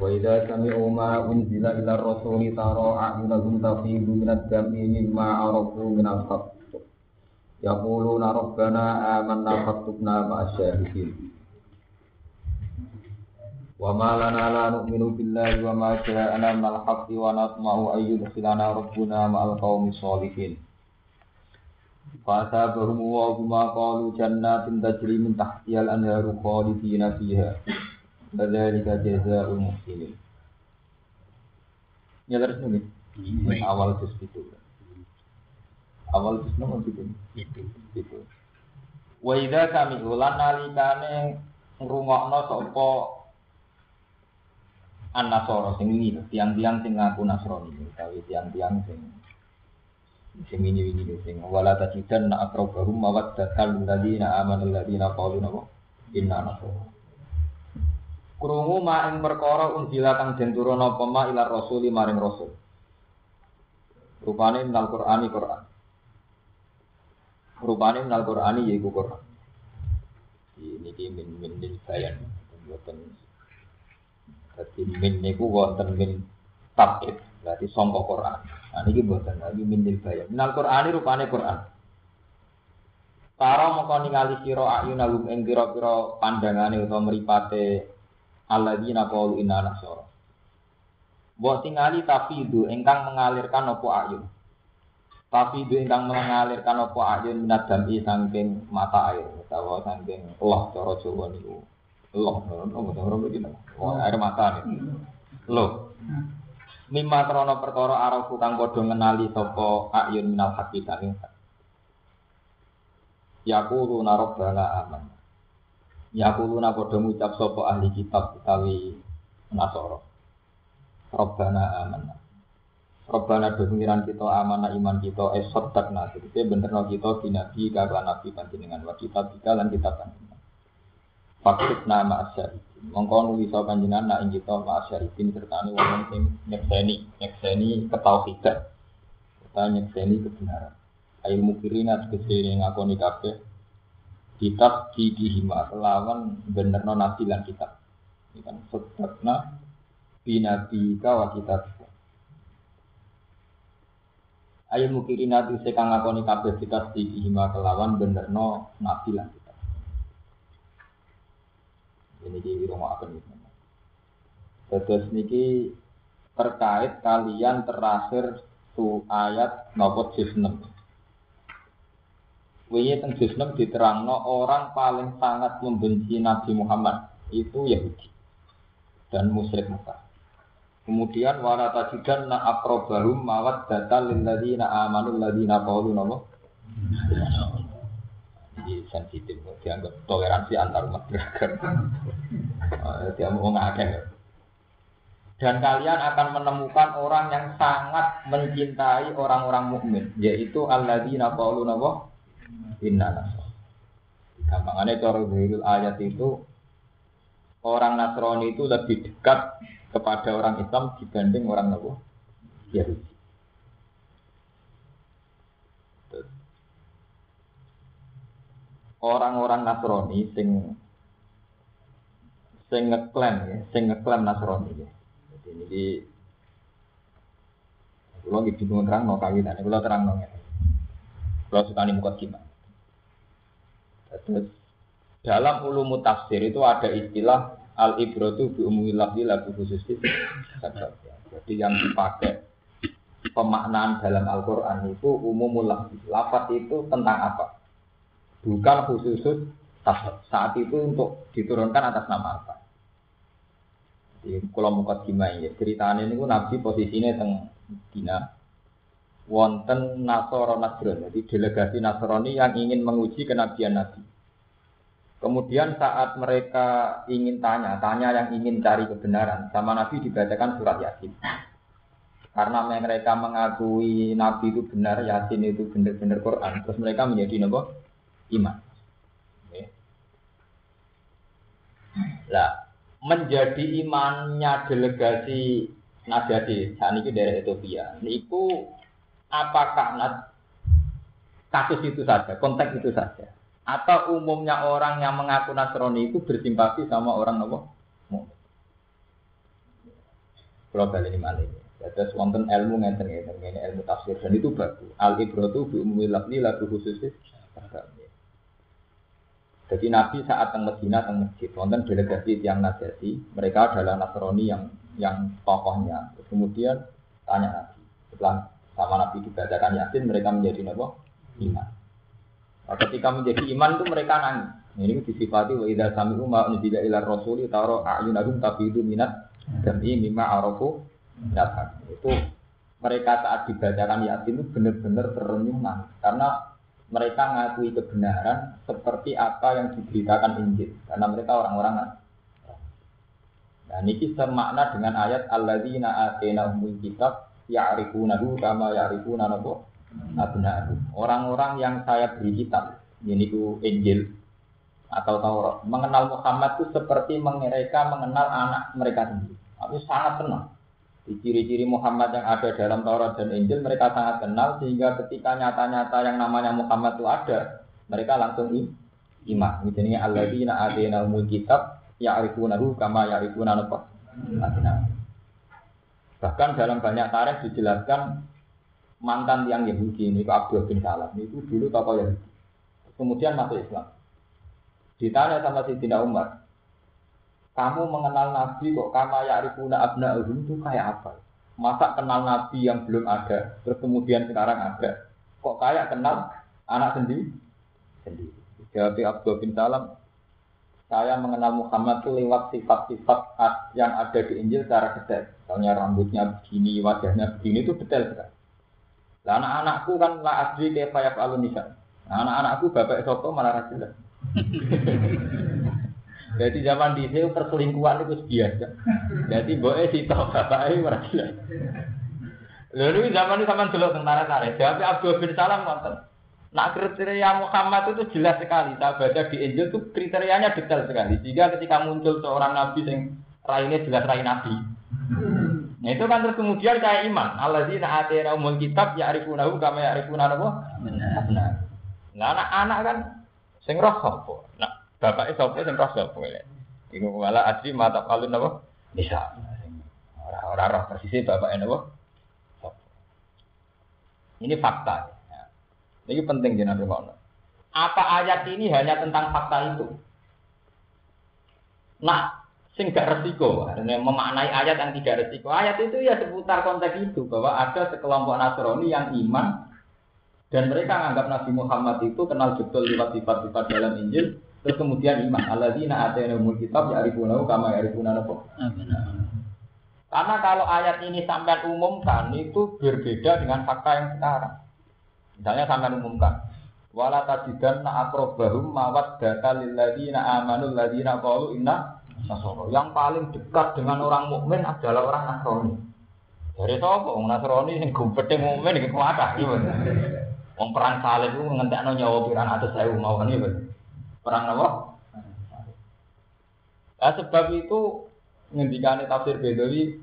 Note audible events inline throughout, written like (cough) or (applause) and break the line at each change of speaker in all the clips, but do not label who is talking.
وإذا سمعوا ما أنزل إلى الرسول ترى أعينهم تفيض من الدم مما عرفوا من الحق يقولون ربنا آمنا فاكتبنا مع الشاهدين وما لنا لا نؤمن بالله وما جاءنا من الحق ونطمع أن يدخلنا ربنا مع القوم الصالحين فأثابهم الله بما قالوا جنات تجري من تحتها الأنهار خالدين فيها Kadzalika jazaa'ul muhsinin. Ya terus nih. Awal juz itu. Awal juz nomor itu. Itu. Itu. Wa idza kami ulan nalikane ngrungokno sapa an-nasara sing ini tiang-tiang sing ngaku nasrani utawi tiang-tiang sing sing ini ini sing wala tajidan na aqrabahum mawaddatan lil ladina amanu ladina qalu inna nasara Krungu ma ing perkara unjila kang den turuna apa ma ila rasuli maring rasul. Rupane minal Qur'ani Qur'an. Rupane minal Qur'ani yaiku Qur'an. Ini ki min min min bayan. Mboten Dadi min niku wonten min tabid, berarti sangka Qur'an. Nah niki mboten lagi min lil bayan. Minal Qur'ani rupane Qur'an. Para mongko ningali sira ayunalum ing pira-pira pandangane utawa mripate alladzina qalu inna nasara. Wa tingali tafidu engkang mengalirkan apa ayun. Tafidu engkang mengalirkan apa ayun minat dami saking mata air utawa saking cara Jawa niku. Allah, nopo cara begini. Oh, air mata nih. Loh. Mimma krana perkara arafu kang padha ngenali sapa ayun minal haqi saking Yaqulu narobbana aman. Ya kuluna padha ngucap sapa ahli kitab utawi Nasara. Rabbana amanna. Rabbana pengiran kita amanah iman kita esot tak nasi. Kita benerno kita binabi kagak nabi panjenengan wa kitab kita lan kitab panjenengan. Fakut nama asyarifin. Mongko nulis panjenengan nak ing kita ma asyarifin serta wong sing nyekseni, nyekseni ketauhidan. Kita nyekseni kebenaran. Ayo mukirina tegese ngakoni kabeh kitab di dihima kelawan bener non nabi lan kitab. Ini kan sedekna binabi kawa kitab Ayo mukirin nabi sekang ngakoni kabeh kitab di dihima kelawan bener no nabi lan kitab. Ini di rumah akan ini Terus niki terkait kalian terakhir su ayat nomor 6 Wiye teng juz diterangno orang paling sangat membenci Nabi Muhammad itu Yahudi dan musyrik Mekah. Kemudian wala tajidan na akrobahum mawat data lilladzina amanu ladzina qalu napa? Ini sensitif, dianggap toleransi antar umat beragama. Dia mau ngakeh. Dan kalian akan menemukan orang yang sangat mencintai orang-orang mukmin, yaitu alladzina qalu napa? Inna nasr. Gampangannya cara zahirul ayat itu orang Nasrani itu lebih dekat kepada orang Islam dibanding orang Nabi Yahudi. Orang-orang Nasrani sing sing ngeklaim ya, sing ngeklaim Nasrani ya. Jadi ini kalau gitu terang no kawinan, kalau terang no ya. Kalau suka nih gimana? Terus dalam ulum tafsir itu ada istilah al ibratu bi umumil lafzi lagu khusus Jadi yang dipakai pemaknaan dalam Al-Qur'an itu umumul lafzi. Lafaz itu tentang apa? Bukan khusus. Saat itu untuk diturunkan atas nama apa? Di kalau gimana ya ceritanya ini Nabi posisinya teng Dina wonten Nasoro Nasron, jadi delegasi Nasrani yang ingin menguji kenabian Nabi. Kemudian saat mereka ingin tanya, tanya yang ingin cari kebenaran, sama Nabi dibacakan surat Yasin. Karena mereka mengakui Nabi itu benar, Yasin itu benar-benar Quran, terus mereka menjadi nopo iman. Lah, menjadi imannya delegasi Najati saat ini dari Ethiopia. Niku apakah kasus itu saja, konteks itu saja? Atau umumnya orang yang mengaku Nasrani itu bersimpati sama orang nopo? Kalau kali ini. Ada wonten ilmu ngeten ngeten ini ilmu tafsir dan itu bagus. Al ibratu bi ummi lafzi lagu khusus Jadi Nabi saat teng Medina teng masjid wonten delegasi yang Najati, mereka adalah Nasrani yang yang tokohnya. Kemudian tanya Nabi. Setelah sama Nabi dibacakan Yasin mereka menjadi nopo? Iman. Nah, ketika menjadi iman itu mereka nangis. Ini disifati wa idza sami'u ma unzila ila rasuli taro a'yunahum itu minat dami mimma arafu dapat. Itu mereka saat dibacakan Yasin itu benar-benar terenyuh nangis karena mereka ngakui kebenaran seperti apa yang diberitakan Injil karena mereka orang-orang Nah, niki semakna dengan ayat alladzina atainahumul kitab ya'rifunahu kama ya'rifuna nabo abna'ahum. Orang-orang yang saya beri kitab, ini ku Injil atau Taurat, mengenal Muhammad itu seperti mereka mengenal anak mereka sendiri. Aku sangat kenal. Di ciri-ciri Muhammad yang ada dalam Taurat dan Injil mereka sangat kenal sehingga ketika nyata-nyata yang namanya Muhammad itu ada, mereka langsung iman. Misalnya alladzina atainahumul kitab ya'rifunahu kama ya'rifuna abna'ahum. Bahkan dalam banyak tarikh dijelaskan mantan yang Yahudi ini, Abdul bin Salam, itu dulu tokoh Yahudi. Kemudian masuk Islam. Ditanya sama si Tina Umar, kamu mengenal Nabi kok kama ya'rifuna abna'uhum itu kayak apa? Masa kenal Nabi yang belum ada, terus kemudian sekarang ada. Kok kayak kenal anak sendiri? Sendiri. Jawab Abdul bin Salam, saya mengenal Muhammad itu lewat sifat-sifat yang ada di Injil secara detail. Misalnya rambutnya begini, wajahnya begini itu detail sekali. Lah anak-anakku kan la asli kayak payak alunisa. Nah, anak-anakku bapak sopo malah jelas. (laughs) Jadi zaman di sini perselingkuhan itu biasa. Jadi boe sito bapak ini jelas. Lalu zaman ini sama dulu tentara tarik. Jawab Abdul bin Salam nonton. Nah kriteria Muhammad itu jelas sekali. Saya baca di Injil itu kriterianya detail sekali. Jika ketika muncul seorang nabi yang rainnya jelas rain nabi. Nah itu kan terus kemudian kayak iman. Allah sih nak atena umul kitab ya arifunahu kama ya arifuna apa? Nah, anak-anak kan sing roh sapa? Nah, bapake sapa sing roh sapa. Iku malah asli mata kalun apa? Bisa. Ora-ora roh persisnya bapake? Ini fakta. Ya. Ini penting jenengan rumah. Apa ayat ini hanya tentang fakta itu? Nah, sing gak resiko, memaknai ayat yang tidak resiko. Ayat itu ya seputar konteks itu bahwa ada sekelompok Nasrani yang iman dan mereka menganggap Nabi Muhammad itu kenal betul lewat sifat-sifat dalam Injil terus kemudian iman alladzina atainahumul kitab ya'rifunahu kama ya'rifuna Karena kalau ayat ini sampai umumkan itu berbeda dengan fakta yang sekarang. Misalnya sampai umumkan wala tajidanna aqrabahum mawaddata lil ladzina amanu ladzina qalu inna Nasoro. Yang paling dekat dengan orang mukmin adalah orang Nasrani. Dari sapa orang Nasrani sing gumpete mukmin kuwatah iki. Wong perang salib ku ngentekno nyawa pirang atus sewu mawon iki. Perang apa? Nah, sebab itu ngendikane tafsir Bedawi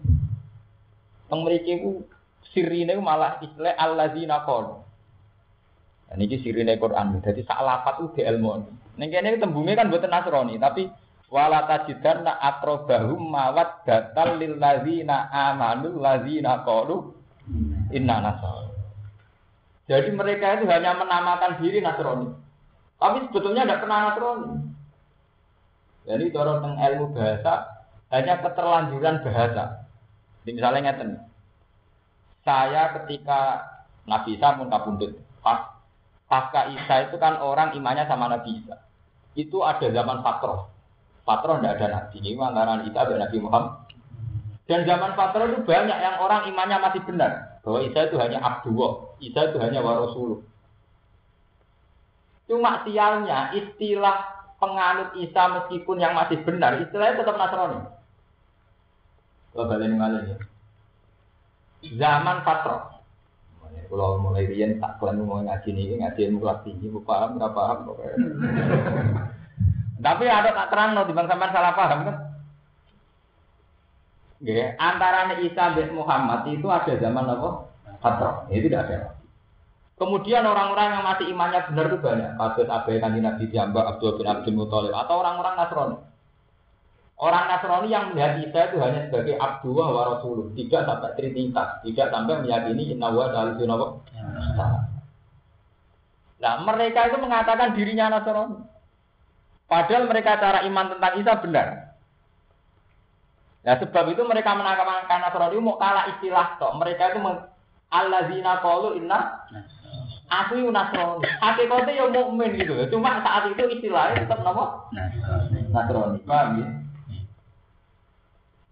teng mriki ku sirine malah istilah alladzina qalu. Dan ini sirine Quran. Jadi sak lapat ku dielmu. Ning kene tembunge kan mboten Nasrani, tapi wala tajidanna aqrabahum mawaddatal lil ladzina amanu ladzina qalu inna nasara. Jadi mereka itu hanya menamakan diri Nasrani. Tapi sebetulnya tidak pernah Nasrani. Jadi cara tentang ilmu bahasa hanya keterlanjuran bahasa. Jadi misalnya ngeten. Saya ketika Nabi Isa pun kabundut. Pas pasca Isa itu kan orang imannya sama Nabi Isa. Itu ada zaman Fakroh. Patro tidak ada nabi. Ini antara Isa dan Nabi Muhammad. Dan zaman Patro itu banyak yang orang imannya masih benar. Bahwa Isa itu hanya Abdullah. Isa itu hanya Warosuluh. Cuma sialnya istilah penganut Isa meskipun yang masih benar, istilahnya tetap Nasrani. Kalau balik ya. Zaman Fatro. Kalau mulai rian tak klaim mau ngaji nih, ngaji ilmu kelas tinggi, bu paham, nggak paham. (laughs) Tapi ada tak terang no, di bang salah paham kan? Ya, antara Isa bin Muhammad itu ada zaman apa? Fatro. Itu tidak ada. Kemudian orang-orang yang masih imannya benar itu banyak. Kasus Abai Nabi Jamba, Abdul bin Abdul Muthalib atau orang-orang Nasrani. Orang Nasrani yang melihat Isa itu hanya sebagai Abdullah wa Rasulullah, tidak sampai trinitas, tidak sampai meyakini Inna wa Salisunapa. Nah, mereka itu mengatakan dirinya Nasrani. Padahal mereka cara iman tentang Isa benar. Nah, sebab itu mereka menangkapkan Nasrani mau kalah istilah kok. Mereka itu alladzina qalu inna Aku itu Nasrani. Hakikatnya ya mukmin gitu. Cuma saat itu istilahnya tetap nama Nasrani. Paham ya?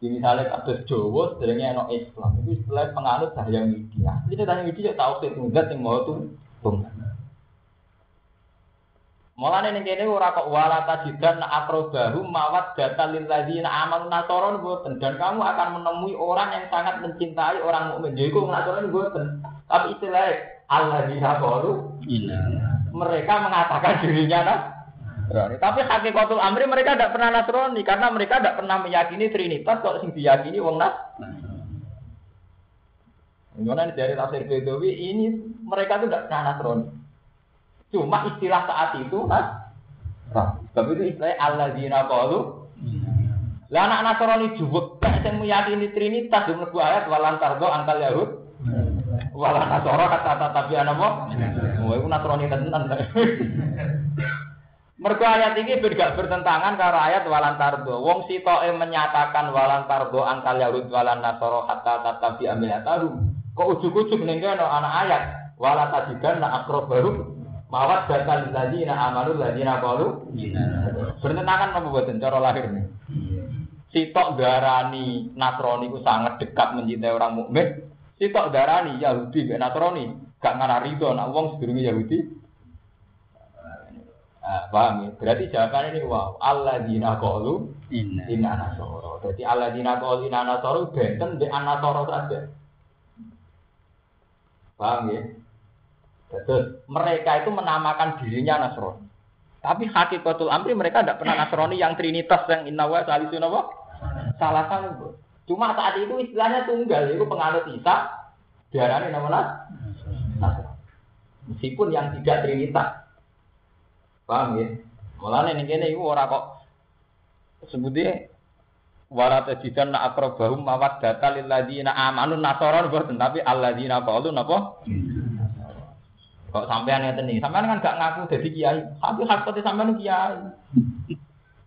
Di misalnya kados Jawa sebenarnya no Islam itu istilah penganut cahaya media. Ini cahaya media tahu sih tunggat yang mau tuh tunggat. Mulane ning kene ora kok wala tajidan akrobahu mawat data lil ladzina amanu nasaron boten dan kamu akan menemui orang yang sangat mencintai orang mukmin. Jadi kok nasaron boten. Tapi istilah alladzina qalu mereka mengatakan dirinya Nasrani. Tapi hakikatul amri mereka tidak pernah Nasrani karena mereka tidak pernah meyakini Trinitas kok sing diyakini wong Nas. Gimana dari tafsir Bedawi ini mereka itu tidak pernah Nasrani. Cuma istilah saat itu Nas. Tapi itu istilah alladzina qalu lah anak Nasrani juwek sing meyakini Trinitas di ayat walantar do angkal Yahud Wala nasoro kata tapi ana apa? Oh, iku nasrani tenan. Mergo ayat ini beda bertentangan karo ayat walan tardo. Wong sitoke menyatakan walan tardo angkal yahud walan nasoro hatta tatabi amilatarum. Kok ujuk-ujuk ning kene ana ayat wala tajidan na baru mawat batal amalu ladina qalu bertentangan apa boten cara nih. Sitok darani Nasrani ku sangat dekat mencintai orang mukmin, Sitok darani Yahudi mbek Nasrani, gak ngarah rido nak wong sedurunge Yahudi. Ah, paham ya? Berarti jawabannya ini wow, alladzina qalu inna inna nasara. Jadi alladzina qalu inna nasara benten di anasara saja. Paham ya? Terus mereka itu menamakan dirinya Nasrani. Tapi hakikatul amri mereka tidak pernah Nasrani yang trinitas yang inna wa salisun apa? Salah satu. Cuma saat itu istilahnya tunggal, itu penganut Isa, diarani nama Meskipun yang tidak trinitas. Paham ya? Mulane ning kene iku ora kok sebutnya wala tajidan na akrabahum mawad data lil ladina amanu nasaron boten tapi alladzina qalu napa kok sampean ngeten iki sampean kan gak ngaku dadi kiai tapi hakikate sampean kiai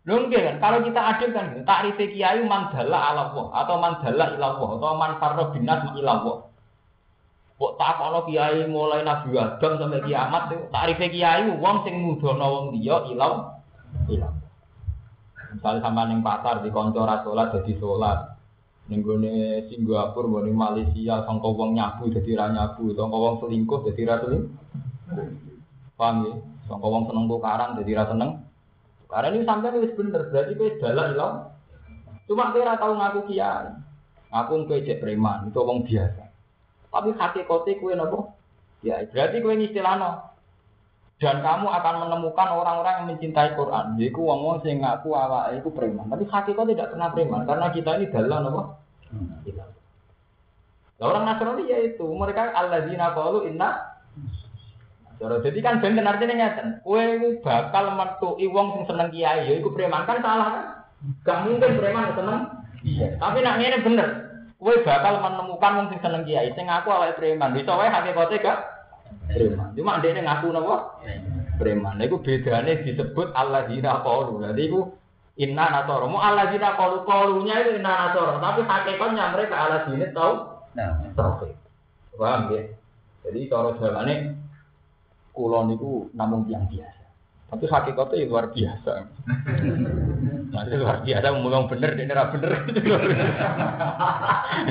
Lho kan, kalau kita adil kan, takrif kiai mandala ala Allah atau mandala ila Allah atau man farra binas ila Allah. Kok takono kiai mulai Nabi Adam sampai kiamat itu takrif kiai wong sing mudono wong dia ila ila. Misalnya sama neng pasar di konco salat jadi salat. Ning gone Singapura, gone Malaysia, sangka wong nyabu dadi ra nyabu, sangka wong selingkuh dadi ra selingkuh. Paham ya? Sangka wong seneng tukaran dadi ra seneng. Karena ini sampai itu bener, berarti kowe dalan ilang. Cuma kira tahu ngaku kiai. Aku kowe cek preman, itu wong biasa. Tapi hati kote kue nopo? Ya, berarti kue istilahno. Dan kamu akan menemukan orang-orang yang mencintai Quran. Jadi wong sing ngaku awak itu preman. Tapi hati kau tidak pernah preman karena kita ini dalan nopo? Nah, orang Nasrani ya itu, mereka alladzina qalu inna jadi kan ben artinya ngeten, kowe bakal metu wong sing seneng kiai, ya iku preman kan salah kan? Gak mungkin preman seneng. Iya. Tapi nak ngene bener. Kowe bakal menemukan wong sing seneng kiai, sing ngaku awake preman. Bisa wae hakikate gak preman. Cuma ndekne ngaku napa? Preman. Lha iku bedane disebut alladzina qalu. Dadi iku inna nasara. Mu alladzina qalu qalunya itu inna nasara, tapi hakikatnya mereka alladzina tau. Nah, tauhid. Paham ya? Jadi cara jawane Kulon niku namung yang biasa. Tapi hakikatnya ya luar biasa. (laughs) Nah, itu luar biasa, ngomong bener, ini ora bener. (laughs)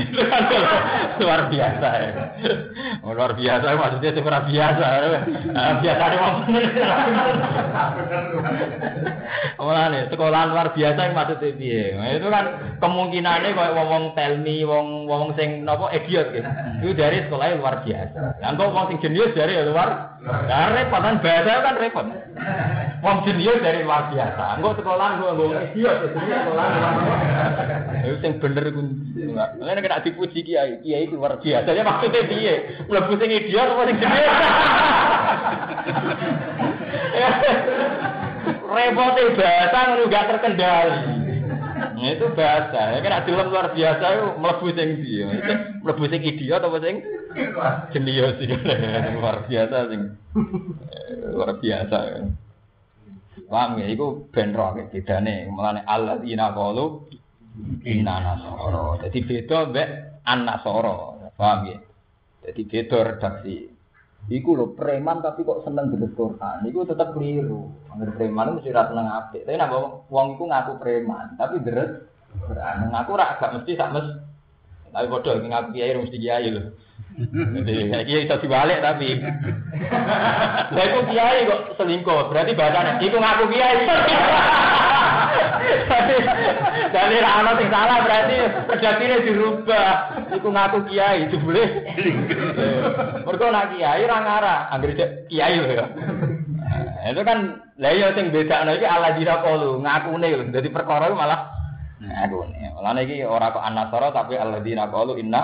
itu kan luar biasa ya. Oh, luar biasa, maksudnya itu luar biasa. Nah, biasa ada ngomong bener. nih, sekolah luar biasa yang maksudnya piye. Nah, itu kan kemungkinannya kayak wong tell me, wong wong sing nopo idiot gitu. Itu dari sekolahnya luar biasa. Yang wong sing jenius dari ya luar. Nah, repot kan bahasa kan repot. Wong jenius dari luar biasa. Engko sekolah engko engko idiot sekolah. Itu sing bener ku. Nek kena dipuji kiai, kiai itu luar biasa. Ya maksudnya piye? Mlebu sing idiot sing jenius? (laughs) Repotnya bahasa ngono gak terkendali. Nah, itu bahasa. Ya kan film luar biasa itu mlebu sing dia. Mlebu (laughs) sing idiot apa sing (laughs) jenius sih. (laughs) luar biasa sing luar biasa. Paham ya, itu benro bedane mulane alladzina qalu inna nasara. Jadi beda mbek an nasara. Paham ya? Jadi beda redaksi. Iku lho preman tapi kok seneng dengan Quran. Iku tetap keliru. Angger preman mesti ra seneng apik. Tapi nek wong iku ngaku preman, tapi deres Quran. Ngaku ra gak mesti sak mes. Tapi padha ngaku kiai mesti kiai lho. Kiai iso dibalik tapi. Lah iku kiai kok selingkuh. Berarti bahasane iku ngaku kiai. Jadi ra ono sing salah berarti redaksine dirubah. Iku ngaku kiai jebule. Mergo nak kiai ra ngarah, anggere kiai lho ya. Nah, itu kan lah ya sing bedakno iki ala dira qalu, ngakune lho. Dadi perkara malah ngakune. Malah iki ora kok anasara tapi alladzina qalu inna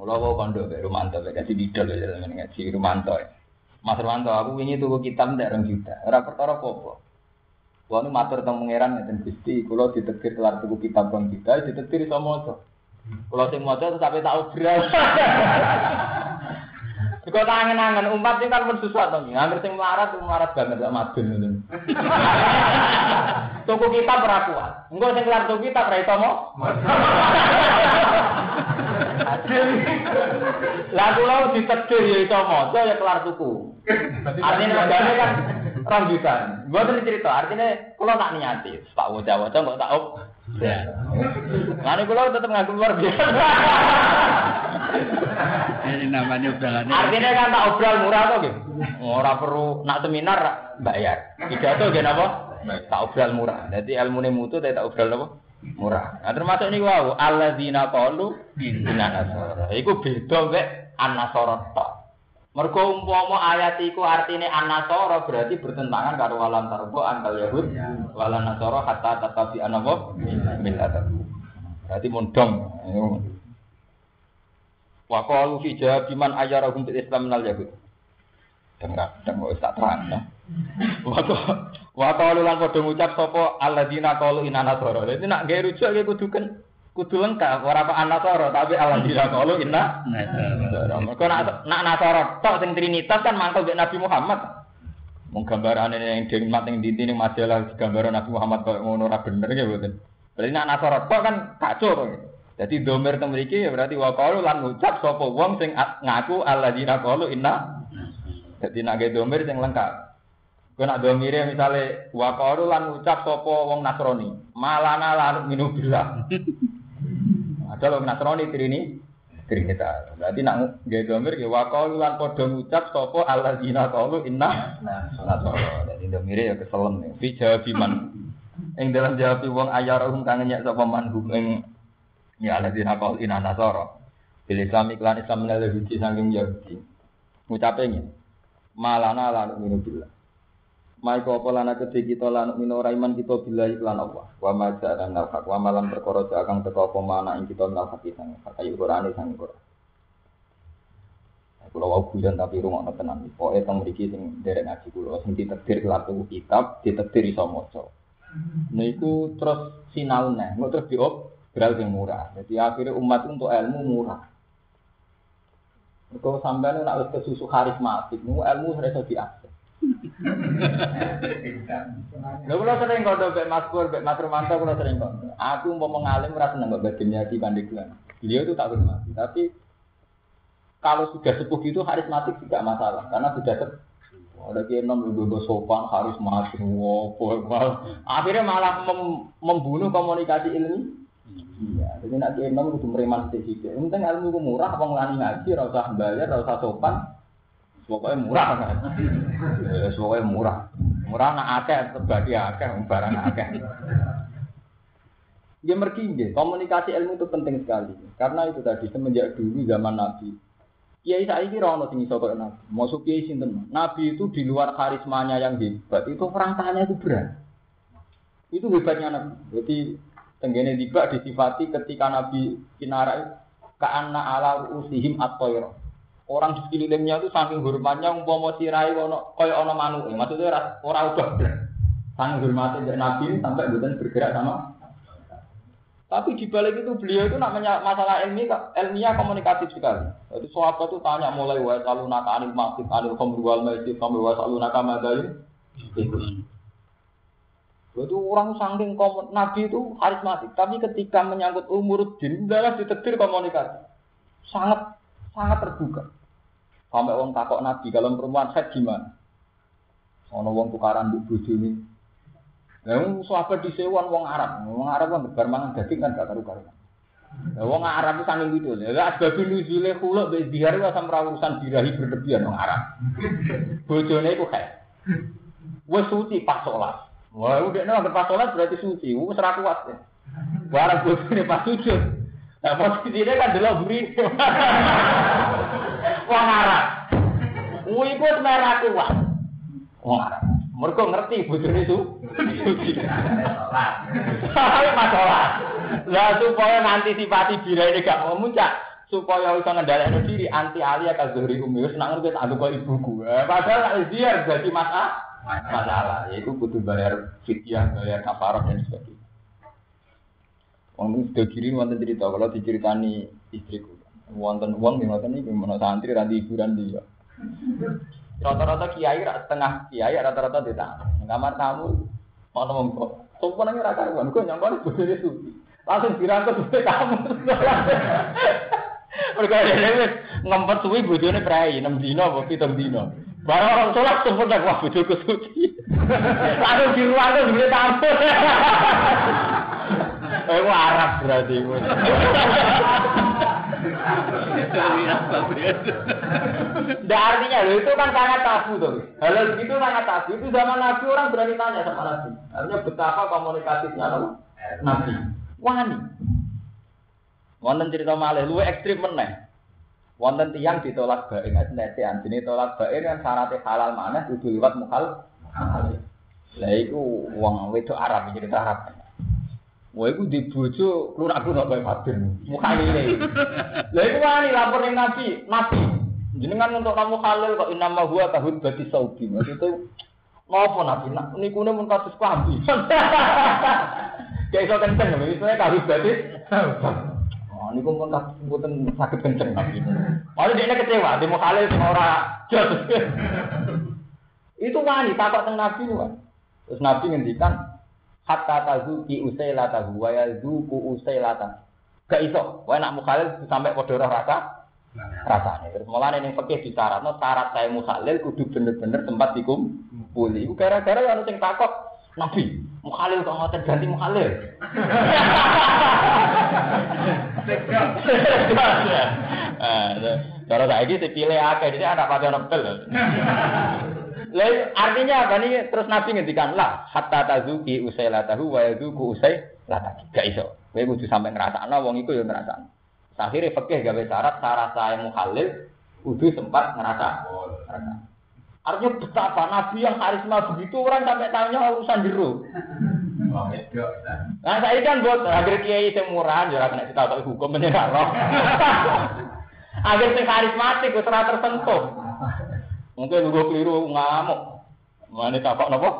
Mula kok kondo be Rumanto be kasih bidol ya ngaji Rumanto. Mas Rumanto aku wingi tuku kitab ndak rong juta. Ora perkara apa-apa. Kulo nu matur teng pangeran ngeten Gusti, kula ditekir kelar tuku kitab bang kita, ditekir iso maca. Kula sing maca sampe tak obral. (laughs) Kok tangen-angen umat iki kan pun susah to. Angger sing melarat melarat banget gak madun ngono. (laughs) Tuku kitab ora kuat. Engko sing kelar tuku kitab ora iso mo. (laughs) Lah kula ditekir ya iso maca ya kelar tuku. Artinya kan Gua tuh cerita, artinya kalau tak niati, tak wajah-wajah kok tak op. Lalu kalau tetap ngaku luar biasa.
Ini namanya obrolan.
Artinya kan tak obral murah tuh gitu. Ora perlu nak seminar bayar. Tiga tuh gak apa? Tak obral murah. Jadi ilmu mutu tak obral apa? Murah. Nah termasuk ini wow. Alladzina qalu inna nasara. Iku beda mek an-nasara tok. Mergo umpama ayat iku artine anasara berarti bertentangan karo walan tarbo antal yahud walan nasara hatta tatabi anapa milata. Berarti mondong. Wa qalu fi jawabiman ayyarahum bil islam minal yahud. Dengar, dengar tak terang. Wa qalu lan padha ngucap sapa alladzina qalu inna nasara. Dadi nak gawe rujuk kudu kan kudu lengkap ora kok anasara tapi alhamdulillah kalau inna mergo nak nak nasara tok sing trinitas kan mangkel mek Nabi Muhammad. Mung gambarane yang dingmat ning dinti ning majalah gambaran Nabi Muhammad kok ngono ora bener ya mboten? Berarti nak nasara tok kan kacau jadi domir teng ya berarti wa qalu lan ngucap sapa wong sing ngaku alladzina qalu inna jadi nak domir sing lengkap. Kau nak domire misalnya wakaru lan ngucap sopo wong nasroni malana lan minum bila Ada loh Nasrani trini Trinitas. Berarti nak gaya domir ya wakau lan podo ngucap sopo Allah zina kaulu inna nasoro. Dan indomire ya keselem nih. Fi jawabiman. Ing dalam jawab wong ayarahum kang nyek sapa manhum ing ya Allah zina kaulu inna nasoro. Bil Islam iklan Islam minal Yahudi saking Yahudi. Ngucape ngene. Malana lan minum billah. Mai kau pola nak kedhi kita lan mino iman kita bila iklan Allah. Wa ma ja'an al haq wa malam perkara akan teko apa mana ing kita nal haq sang kayu Quran sang Quran. Kulo wau guyon tapi rungokno tenan. Pokoke teng mriki sing derek ngaji kulo sing ditetir kelar tuku kitab, ditetir iso maca. Niku terus sinau neh, ngono terus diop beral sing murah. Jadi akhirnya umat untuk ilmu murah. Kalau sampean nak wis kesusu karismatik, niku ilmu harus diakses. Lha kula sering kondo mbek Mas Pur, mbek Mas Romanto kula sering kondo. Aku mau mengalim ora seneng kok badhe nyati pandeglang. Beliau itu tak hormati, tapi kalau sudah sepuh itu karismatik tidak masalah karena sudah sepuh. Ada kiai enam lebih sopan, karismatik, wopo, akhirnya malah mem- membunuh komunikasi ilmi. Iya, jadi nak kiai enam itu mereman sedikit. Penting ilmu murah, apa ngelani ngaji, rasa bayar, rasa sopan, pokoknya murah kan. Ya, pokoknya murah. Murah nak akeh, terbagi akeh, barang akeh. Ya mergi komunikasi ilmu itu penting sekali. Karena itu tadi semenjak dulu zaman Nabi. Kiai saiki ora ono sing iso kaya Nabi. Masuk kiai sinten? Nabi itu di luar karismanya yang hebat, itu perangkanya itu berat. Itu hebatnya Nabi. Jadi tenggene tiba disifati ketika Nabi kinarai ka'anna ala usihim at-tayr. Orang di sekelilingnya itu saking hormatnya umpama sirai ono kaya ono manuk. Maksudnya ora ora ubah. Saking hormatnya dari Nabi sampai bukan bergerak sama tapi di balik itu beliau itu namanya masalah ilmiah, ilmiah komunikatif sekali. Jadi sahabat itu tanya mulai wa salunaka anil masjid anil khamr wal maisir sampai wa salunaka madain. Itu orang saking komun, Nabi itu karismatik, tapi ketika menyangkut umur din, adalah ditetir komunikasi. Sangat sangat terbuka. Sampai orang takok Nabi, kalau perempuan set gimana? Ono wong tukaran di bojo ini, Yang sahabat disewan wong Arab, wong Arab kan bar mangan daging kan gak karu-karuan. Lah wong Arab itu saking gitu. Lah asbab nuzule khuluk be dihar wa sam urusan birahi berlebihan wong Arab. Bojone iku kae. Wes suci pas salat. Wah, udah nek pas salat berarti suci. Wes ora kuat. Ya. Barang bojone pas sujud. Nah, posisinya kan delok buri. (laughs) Wong Arab. Wih, iku merah kuat. Wong Arab. Mereka ngerti bojone itu. Salah masalah. Lah supaya ngantisipasi bila ini gak memuncak, supaya bisa ngendalikan diri anti alia kazuri umi wis nak ngerti tak kok ibuku. Eh, padahal ziar jadi masalah. Masalah, yaitu butuh bayar fidyah, bayar kafarah dan sebagainya. Wong itu kirim wonten cerita kalau diceritani istriku. Wonten uang di wonten ini gimana santri ranti hiburan dia. Rata-rata kiai setengah kiai rata-rata di tangan. Kamar tamu Ono wong kok. Sopan nang ora karuan, kok nyangkone bojone suci. Langsung dirangkut suwe kamu. Mereka dhewe ngempet suwi bojone prei 6 dina apa 7 dina. Barang orang sholat sempurna wah bojoku suci. (laughs) Langsung dirangkut suwe tamu. (laughs) Eh Arab berarti. (laughs) Nah, artinya loh itu kan sangat tabu tuh. Hal itu sangat tabu. Itu zaman Nabi orang berani tanya sama Nabi. Artinya betapa komunikatifnya loh. Nabi. Wani. Wonten cerita malih luwe ekstrim meneh. Wonten tiang ditolak bae nggak senetean. Jadi tolak bae kan syaratnya halal mana kudu liwat mukhal. Lah iku wong wedok Arab cerita Arab. Wah, iku di bojo klunak-klunak kaya Fatir. Mukane ini. Lah iku wani lapor ning Nabi, Nabi. Jenengan untuk kamu halal kok inama huwa tahud bati saudi. Maksudnya ngopo Nabi? Nak niku ne mun kasus klambi. Kayak iso kenceng isine tahud bati. Oh, niku mun kasus mboten saged kenceng Nabi. Malah dia kecewa, dia mau halal sing ora jos. Itu wani takok teng Nabi. Terus Nabi ngendikan, hatta tazuki usailata wa yazuku usailata. Gak iso, wae nak mukhalil sampai padha rasa rasane. Terus mulane ning fikih disyaratno syarat saya mukhalil kudu bener-bener tempat dikumpuli. Iku gara-gara ana sing takok Nabi, mukhalil kok ngoten ganti mukhalil. (laughs) Cara saiki dipilih akeh, jadi anak pada nebel. (laughs) Lalu artinya apa nih? Terus Nabi ngendikan lah, hatta tazuki usai latahu wa yaduku usai latahi. Gak iso. Kowe kudu sampai ngrasakno wong iku ya ngrasakno. Akhirnya fikih gawe syarat syarat saya muhalil kudu sempat ngerasa. Artinya betapa Nabi yang karisma begitu orang sampai tanya urusan jeru. Nah saya kan buat akhir kiai murah ya kena kita tahu hukum menyerah. (laughs) Akhir sing karismatik ora tersentuh. Mungkin gue keliru ngamuk. Mana takok nopo?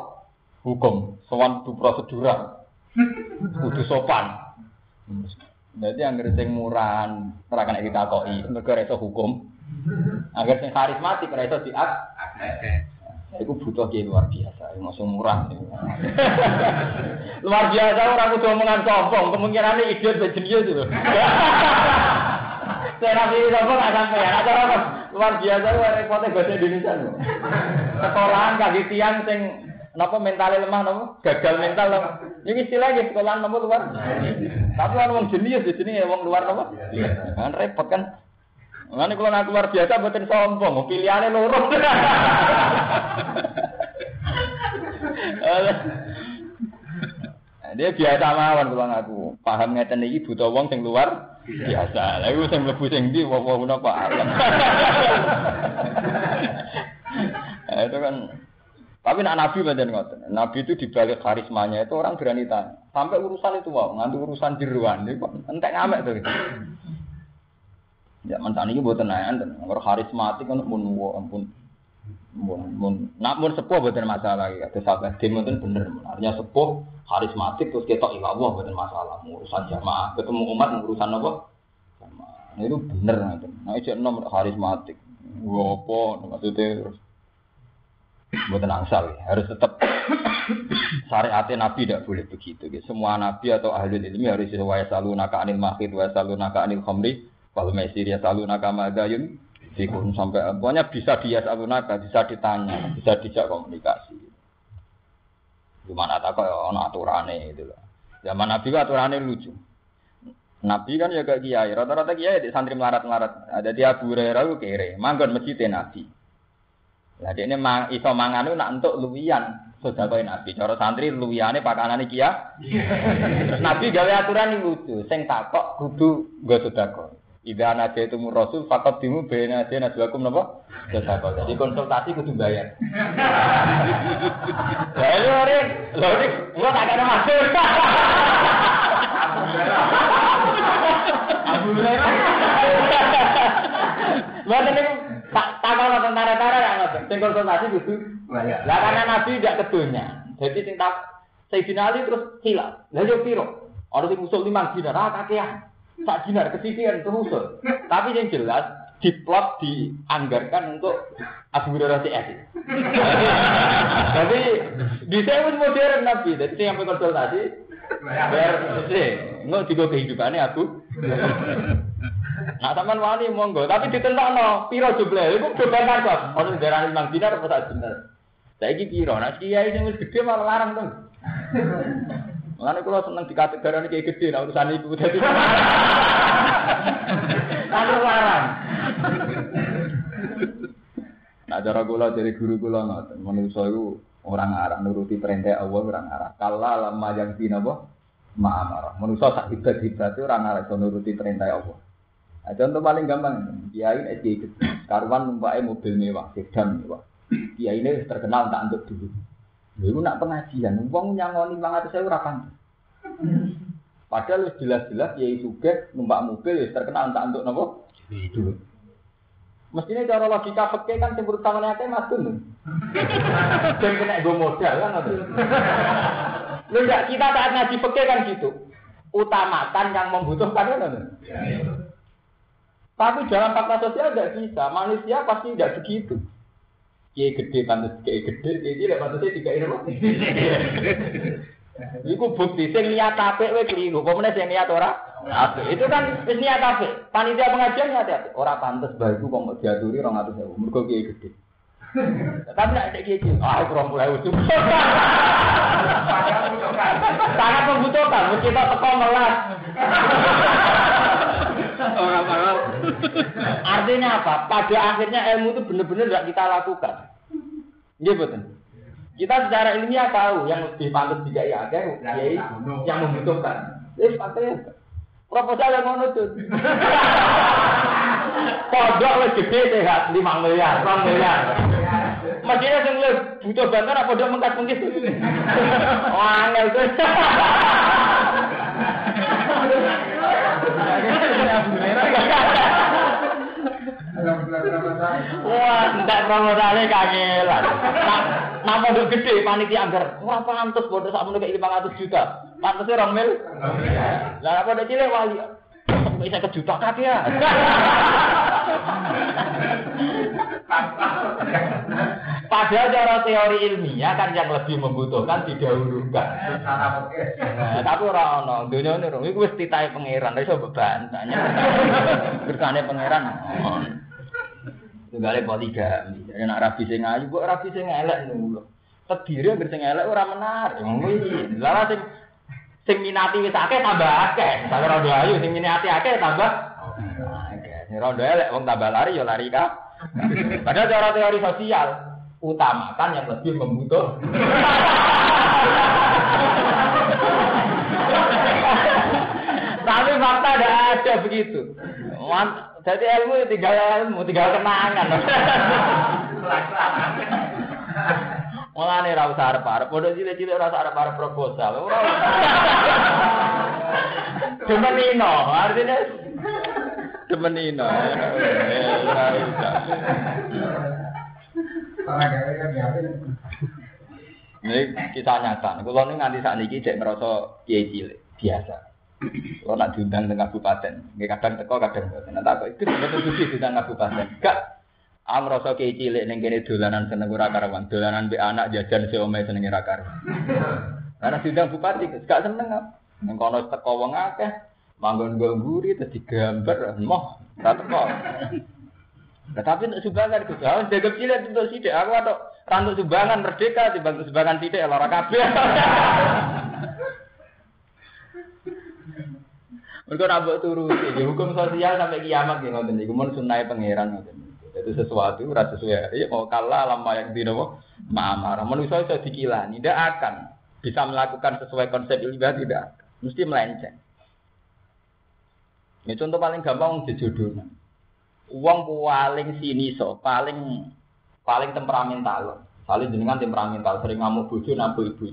Hukum, sowan tu prosedural. Kudu sopan. Berarti anggar sing murahan ora kena ditakoki, mergo iso hukum. Anggar sing karismatik ora iso diak. Iku butuh kiai luar biasa, masuk murah. luar biasa orang kudu omongan sombong, kemungkinan idiot bejenius itu. Saya nabi sombong nggak sampai ya, ada apa? luar biasa luar repotnya bahasa Indonesia loh. Sekolahan kaki tiang sing napa mentalnya lemah napa? Gagal mental napa? Ini istilahnya sekolahan napa luar. Tapi orang wong jenius di sini ya wong luar napa? Kan repot kan. Ngene kalau nak luar biasa mboten sombong, pilihane loro. Dia biasa mawon kula ngaku. Paham ngeten iki buta wong sing luar biasa. Lah iku sing mlebu sing ndi wong napa alam. Eh, (laughs) itu kan tapi nak nabi badan ngoten. Nabi itu dibalik karismanya itu orang berani tanya. Sampai urusan itu wow, nganti urusan jeruan itu entek ngamek tuh. Ya mantan ini buat dan orang karismatik kan pun ampun mun mun nak mun sepuh bukan masalah ya. Terus sahabat dem itu bener. Artinya sepuh karismatik terus kita ilah Allah bukan masalah. Urusan jamaah ketemu umat urusan apa? Nah, itu bener nanti. Nah itu nomor karismatik. Gua apa maksudnya terus buatan angsal harus tetap (coughs) syariatnya nabi tidak boleh begitu gitu. semua nabi atau ahli ilmi harus sesuai selalu naka anil mahid wa selalu naka anil khamri wal mesir ya selalu naka madayun Fikun sampai pokoknya bisa dia naka bisa ditanya bisa dijak komunikasi gimana tak kau ono aturannya itu loh zaman nabi kan aturannya lucu Nabi kan ya kayak kiai, rata-rata kiai di santri melarat-melarat. Ada dia Abu Hurairah kere, manggon masjid Nabi. Lah ini mang iso mangan nak untuk luwian sedekah Nabi. Cara santri luwiyane pakanane kia. Terus Nabi gawe aturan lucu, sing takok kudu nggo sedekah. Ida nate itu rasul fakat dimu bena dia najwakum napa? Sedekah. Jadi konsultasi kudu bayar. Ring, lho ring, enggak tak ada masuk. Abu Hurairah. Mboten niku tak takon tentara-tentara ya ngoten. Sing konsultasi kudu Lah karena Nabi tidak kedunya. Jadi sing tak Sayyidina Ali terus hilang. Lah piro? Orang sing usul limang dinar, ah kakean. Sak dinar kesisian terus. Tapi yang jelas diplot dianggarkan untuk Hurairah CS. Jadi di saya modern Nabi. Jadi saya sampai konsultasi bayar. Nggak tiga kehidupannya aku. Nah, sampean wani monggo, tapi ditentokno piro jumlah. Iku beban kan Ono darani mang dinar apa sak dinar. Saiki piro? Nah, kiai sing wis gedhe malah larang to. Mulane kula seneng dikategorani kiai gedhe nek urusan iku dadi. (laughs) Lalu larang. Nah, cara kula dari guru kula ngoten, manusa iku orang arah nuruti perintah Allah orang arah. Kala lama yang dinapa? Ma'amara. Manusa sak hebat-hebat orang arah nuruti perintah Allah. Nah, contoh paling gampang, kiai ini SG karuan numpai mobil mewah, sedan mewah. Kiai ini terkenal tak untuk dulu. Dulu nak pengajian, uang nyangoni bang atas saya urapan. Padahal jelas-jelas kiai juga numpak mobil ya terkenal tak untuk nopo dulu. Mestinya cara logika fakir kan cemburu tangannya kayak matun. Dan kena gue modal kan Lu enggak kita saat ngaji fakir kan gitu. Utamakan yang membutuhkan kan. Tapi dalam fakta sosial tidak bisa. Manusia pasti tidak begitu. Kiai gede pantas kiai gede, kiai cilik pantasnya tiga ini Iku bukti sing niat apik wae keliru. Komene sing niat ora apik. Itu kan wis niat apik. Panitia pengajian niat apik. Ora pantes bae iku kok diaturi 200.000. Mergo kiai gede. (laughs) Tapi nek kiai cilik, ah 20.000 cukup. (laughs) Sangat membutuhkan, mesti kita teko melas. (laughs) Orang paham. Artinya apa? Pada akhirnya ilmu itu benar-benar tidak kita lakukan. Iya betul. Kita secara ilmiah tahu yang lebih pantas juga ya ada yang membutuhkan. Jadi faktornya proposal yang ngono tuh. (laughs) Pondok lebih gede sehat 5 miliar, 6 miliar. Mestinya sing butuh bantuan apa pondok mengkat mungkin. (laughs) Wah, angel tuh. (laughs) Wah, enggak promosane kangelan. Nah, mau gede panitia anggar. Wah, pantes bodoh sak kayak 500 juta. Pantesnya rong mil. Lah apa udah cilik wali. Bisa ke juta kaki ya. Padahal cara teori ilmiah kan yang lebih membutuhkan didahulukan. Nah, tapi orang ono, dunia ini itu wis titahe pangeran, iso bebantahnya. Berkane pangeran. Tunggale poligami. Jadi nak rabi sing ayu, kok rabi sing elek ngono. Tedire anggere sing elek ora menarik. Ngono sing sing minati wis akeh tambah akeh. Sak rondo ayu sing minati akeh tambah akeh. Sing rondo elek wong tambah lari ya lari ka. Padahal cara teori sosial utamakan yang lebih membutuh. Tapi fakta ada ada begitu. Jadi ilmu ya tinggal ilmu, tinggal kenangan. (laughs) Mulane ra usah arep-arep, padha cilik-cilik ora usah arep-arep proposal. Ora. (laughs) Demenino, artinya demenino. Ora (laughs) usah. Ini kita nyata. Kalau ini nganti saat ini cek merasa kiai cilik biasa. Kalau nak diundang dengan kabupaten, nggak kadang teko kadang boten. Nah, tak itu betul betul diundang kabupaten. Gak, am rasa kiai cilik neng kene dolanan seneng ora karuan, dolanan be anak jajan si ome seneng ora karuan. Karena diundang bupati, gak seneng am. Neng kono teko wong akeh, manggon gamburi terus digambar, moh, ora teko. Nah, tapi untuk sumbangan itu, harus jaga cilik untuk sidik. Aku atau rantuk sumbangan merdeka, dibantu sumbangan sidik, lara kabeh. Mereka nabok turuti, ya, hukum sosial sampai kiamat ya ngoten niku mun sunnahe pangeran ngoten. Itu sesuatu ora sesuai. Ya mau kalah lama yang di nopo ma'amara. Manusia iso dikilani, tidak akan bisa melakukan sesuai konsep ibadah tidak. Mesti melenceng. Ini contoh paling gampang jejodoh. Uang paling sini so, paling paling temperamental. Saling jenengan temperamental, sering ngamuk bojo nambah ibu.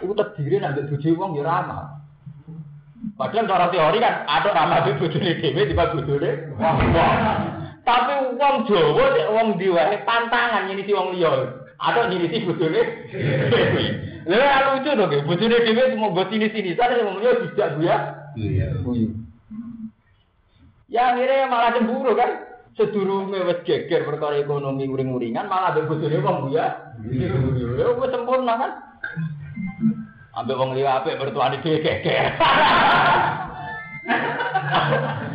Itu terdiri nanti bojo uang ya ramah. Padahal cara teori kan ada ramah di bojone dhewe di bojone wong. Tapi wong Jawa nek wong diwae pantangan nyinisi wong liya. Ada nyinisi bojone dhewe. Lha lucu dong, bojone dhewe mau buat sini-sini sana wong liya tidak buya. Iya. Ya akhirnya malah cemburu kan. Sedurunge wis geger perkara ekonomi uring-uringan malah mbek bojone wong buya. Ya wis sempurna kan. Ambek wong liya apik mertuane dhewe geger.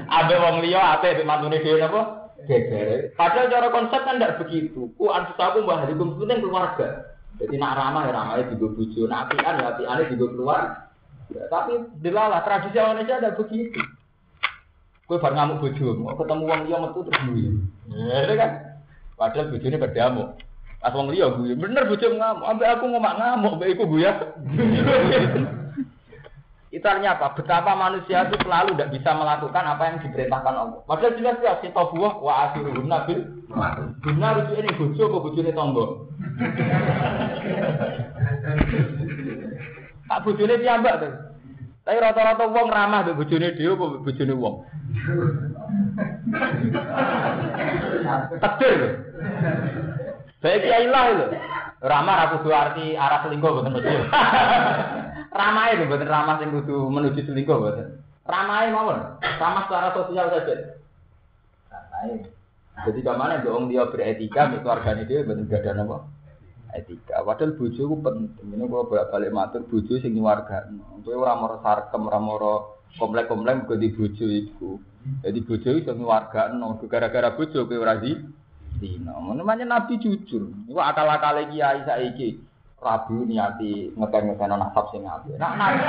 Ambek wong liya apik mbek mantune dhewe napa? Geger. Padahal cara konsep kan tidak begitu. Ku anfusaku mbah hukum penting keluarga. Jadi nak ramah ya ramah di bojo, nak apian ya apiane di keluar. Ya, tapi dilala tradisi Indonesia ada begitu. Kue bar ngamuk bojo, mau ketemu wong liya metu terus guyu. Ya kan. Padahal bojone berdamuk. Pas wong liya guyu, bener bojo ngamuk, ambek aku ngomak ngamuk, ambek iku guyu. (laughs) Itu artinya apa? Betapa manusia itu selalu tidak bisa melakukan apa yang diperintahkan Allah. Padahal jelas jelas kita buah wa asiruhum nabil. Benar itu ini bojo apa bojone tonggo? (laughs) Tak bojone piyambak tuh. Tapi rata-rata wong ramah mbek bojone dhewe apa bojone wong? (laughs) Takdir. Baik kiai lah itu. Ramah aku kudu arti arah selingkuh boten mesti. (laughs) Ramah itu boten ramah sing kudu menuju selingkuh boten. Ramah mawon. Ramah secara sosial saja. Ramah. Jadi ke mana dong dia beretika, itu keluarganya dia boten gak ada nama etika. Padahal bojo ku penting. Ini kalau bolak balik matur bojo sing warga. Kowe ora moro sarkem, ora moro komplek-komplek kok di bojo iku. Jadi bojo iso nyuwargakno gara-gara bojo kowe ora di dino. Namanya Nabi jujur. Iku akal-akale kiai saiki. Rabu niati ngeken-ngeken nasab sing apik. Nak nabi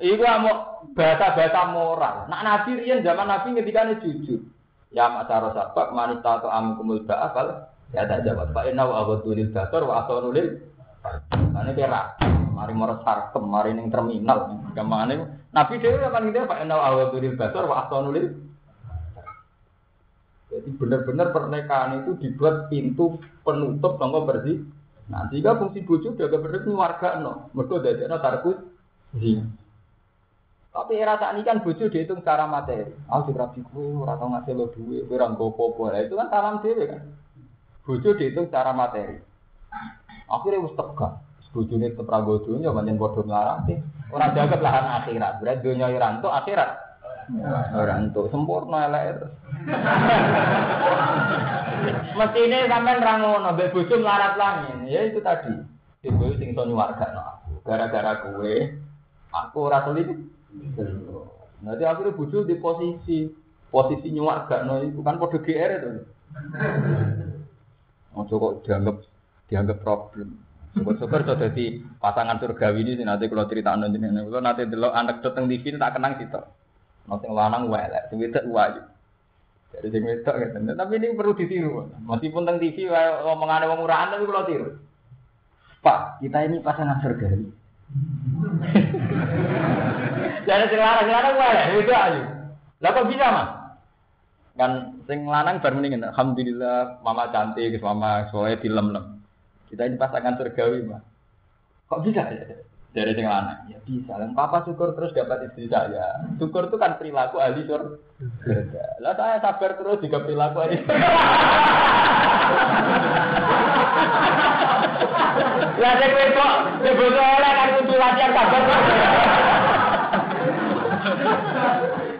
iku mau bahasa-bahasa moral. Nak nabi riyen zaman nabi ngendikane jujur. Ya sabak manita atau amkumul ba'afal ya tak jawab. Pak Inna wa abadulil basar wa asonulil. Ini kira mari moro sarkem, mari ning terminal. Gampangane Nabi dhewe kan ngene Pak Inna wa abadulil basar wa asonulil. Jadi benar-benar pernikahan itu dibuat pintu penutup tangga bersih. Nah, jika fungsi bojo udah bener warga no, mereka dadekno tarkus zina. Tapi era tak ini kan bojo dihitung secara materi. Aku oh, rapi ora tau ngasih lo duit, ranggo popo. Itu kan salam dewe kan. Bojo dihitung secara materi. Akhirnya wis tegak. Bojo ini tetap rago dunia, banyak bodoh melarang Orang jaga lahan akhirat. Berarti dunia iranto akhirat. Orang tuh sempurna elek terus. (laughs) Mesti ini sampean rangono, mbek bojo melarat langit. Ya itu tadi. Ibu sing iso nyuwargakno aku. Gara-gara kue, aku ora selingkuh. Nanti akhirnya bojo di posisi posisi nyuwargakno itu kan padha GR itu. (laughs) Ojo kok dianggap dianggap problem. Syukur-syukur so dadi pasangan surgawi ini nanti kalau cerita nanti ini, kalau nanti delok anak teng TV tak kenang situ. Nah, sing lanang welek, sing wedok wayu. Jadi sing wedok gitu. Tapi ini perlu ditiru. Meskipun teng TV ngomongane wong murahan tapi kalau tiru. Pak, kita ini pasangan surgawi. Jadi (laughs) sing lanang sing lanang welek, wedok ayu. Lah bisa, Mas? Kan sing lanang baru mendingan. Alhamdulillah mama cantik, mama soalnya dilem-lem. Kita ini pasangan surgawi, Mbak. Kok bisa ya? Dari sing lanang. Ya bisa. Lah papa syukur terus dapat istri saya. Syukur itu kan perilaku ahli surga. Lah saya sabar terus juga perilaku ahli (laughs) Lah sing wedok nyebut oleh kan kudu latihan sabar.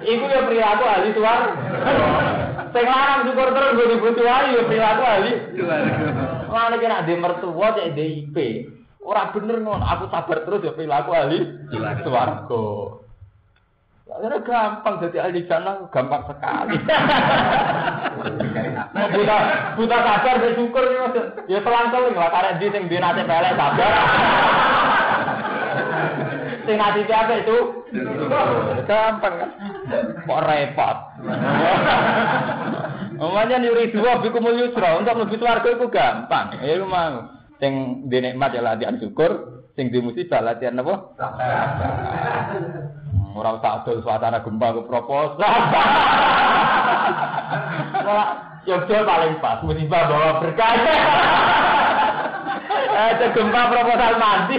Iku ya perilaku ahli suar. Sing lanang syukur terus gue dibutuh ya perilaku ahli. Mana kira di mertua cek DIP. Orang bener non, aku sabar terus ya perilaku ahli swarga. Akhirnya gampang jadi ahli jannah gampang sekali. (laughs) Mau buta buta sabar bersyukur ya ya selang-seling lah karena di sing dinate pelek sabar. (laughs) Sing nasi apa itu? Gampang kan? Kok repot? (laughs) Umumnya nyuri dua bikumul yusra untuk lebih swarga itu gampang. Ya lu mau. Sing di nikmat ya latihan syukur, sing di musibah latihan apa? Orang tak adol suasana gempa ke proposal. Yogyo paling pas, musibah bawa berkah. Ada gempa proposal mati.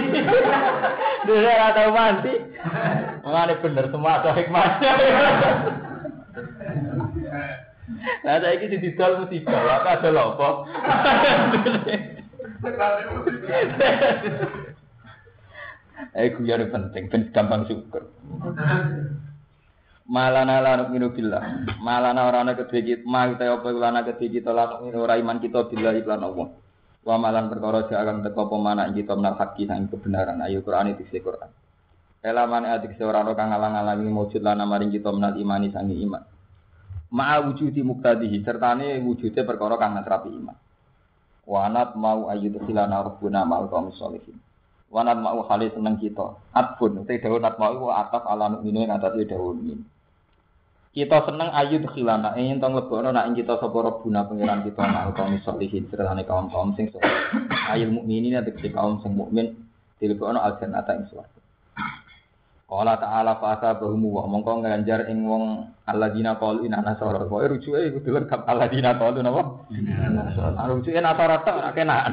Dia nggak tahu mati. Mengenai bener semua ada hikmahnya. Nah, saya ini didol musibah, apa ada lopo. Eh, guyon penting, ben gampang syukur. Malana la nu'minu billah. Malana ora ana kedhe kita, ma uta apa lana kedhe kita la nu'minu ora iman kita billah iklan Allah. Wa malan perkara jalan teko apa mana kita menal haki sang kebenaran. Ayo Quran itu Quran. Elaman adik seorang orang kang ngalang-alangi wujud lana maring kita menal imani sangi iman. Ma'a wujudi muktadihi sertane wujudnya perkara kang natrapi iman. Wanat mau ayu khilana rabbuna ma'al qaum sholihin. Wanat mau kali seneng kita. Atfun te dawuh nat mau wa ataf ala mukminin atas dawuh mukmin. Kita seneng ayu khilana ing tong lebokno nak ing kita sapa rabbuna pangeran kita ma'al qaum sholihin sertane kaum-kaum sing saleh. Ayul mukminin atek kaum sing mukmin dilebokno al jannata ing swarga. Qala ta'ala fa asabahum wa mongko nganjar ing wong alladzina qalu inna nasara. Pokoke rujuke iku dilengkap alladzina qalu napa? Nasara. Rujuke nasara tok ora kenaan.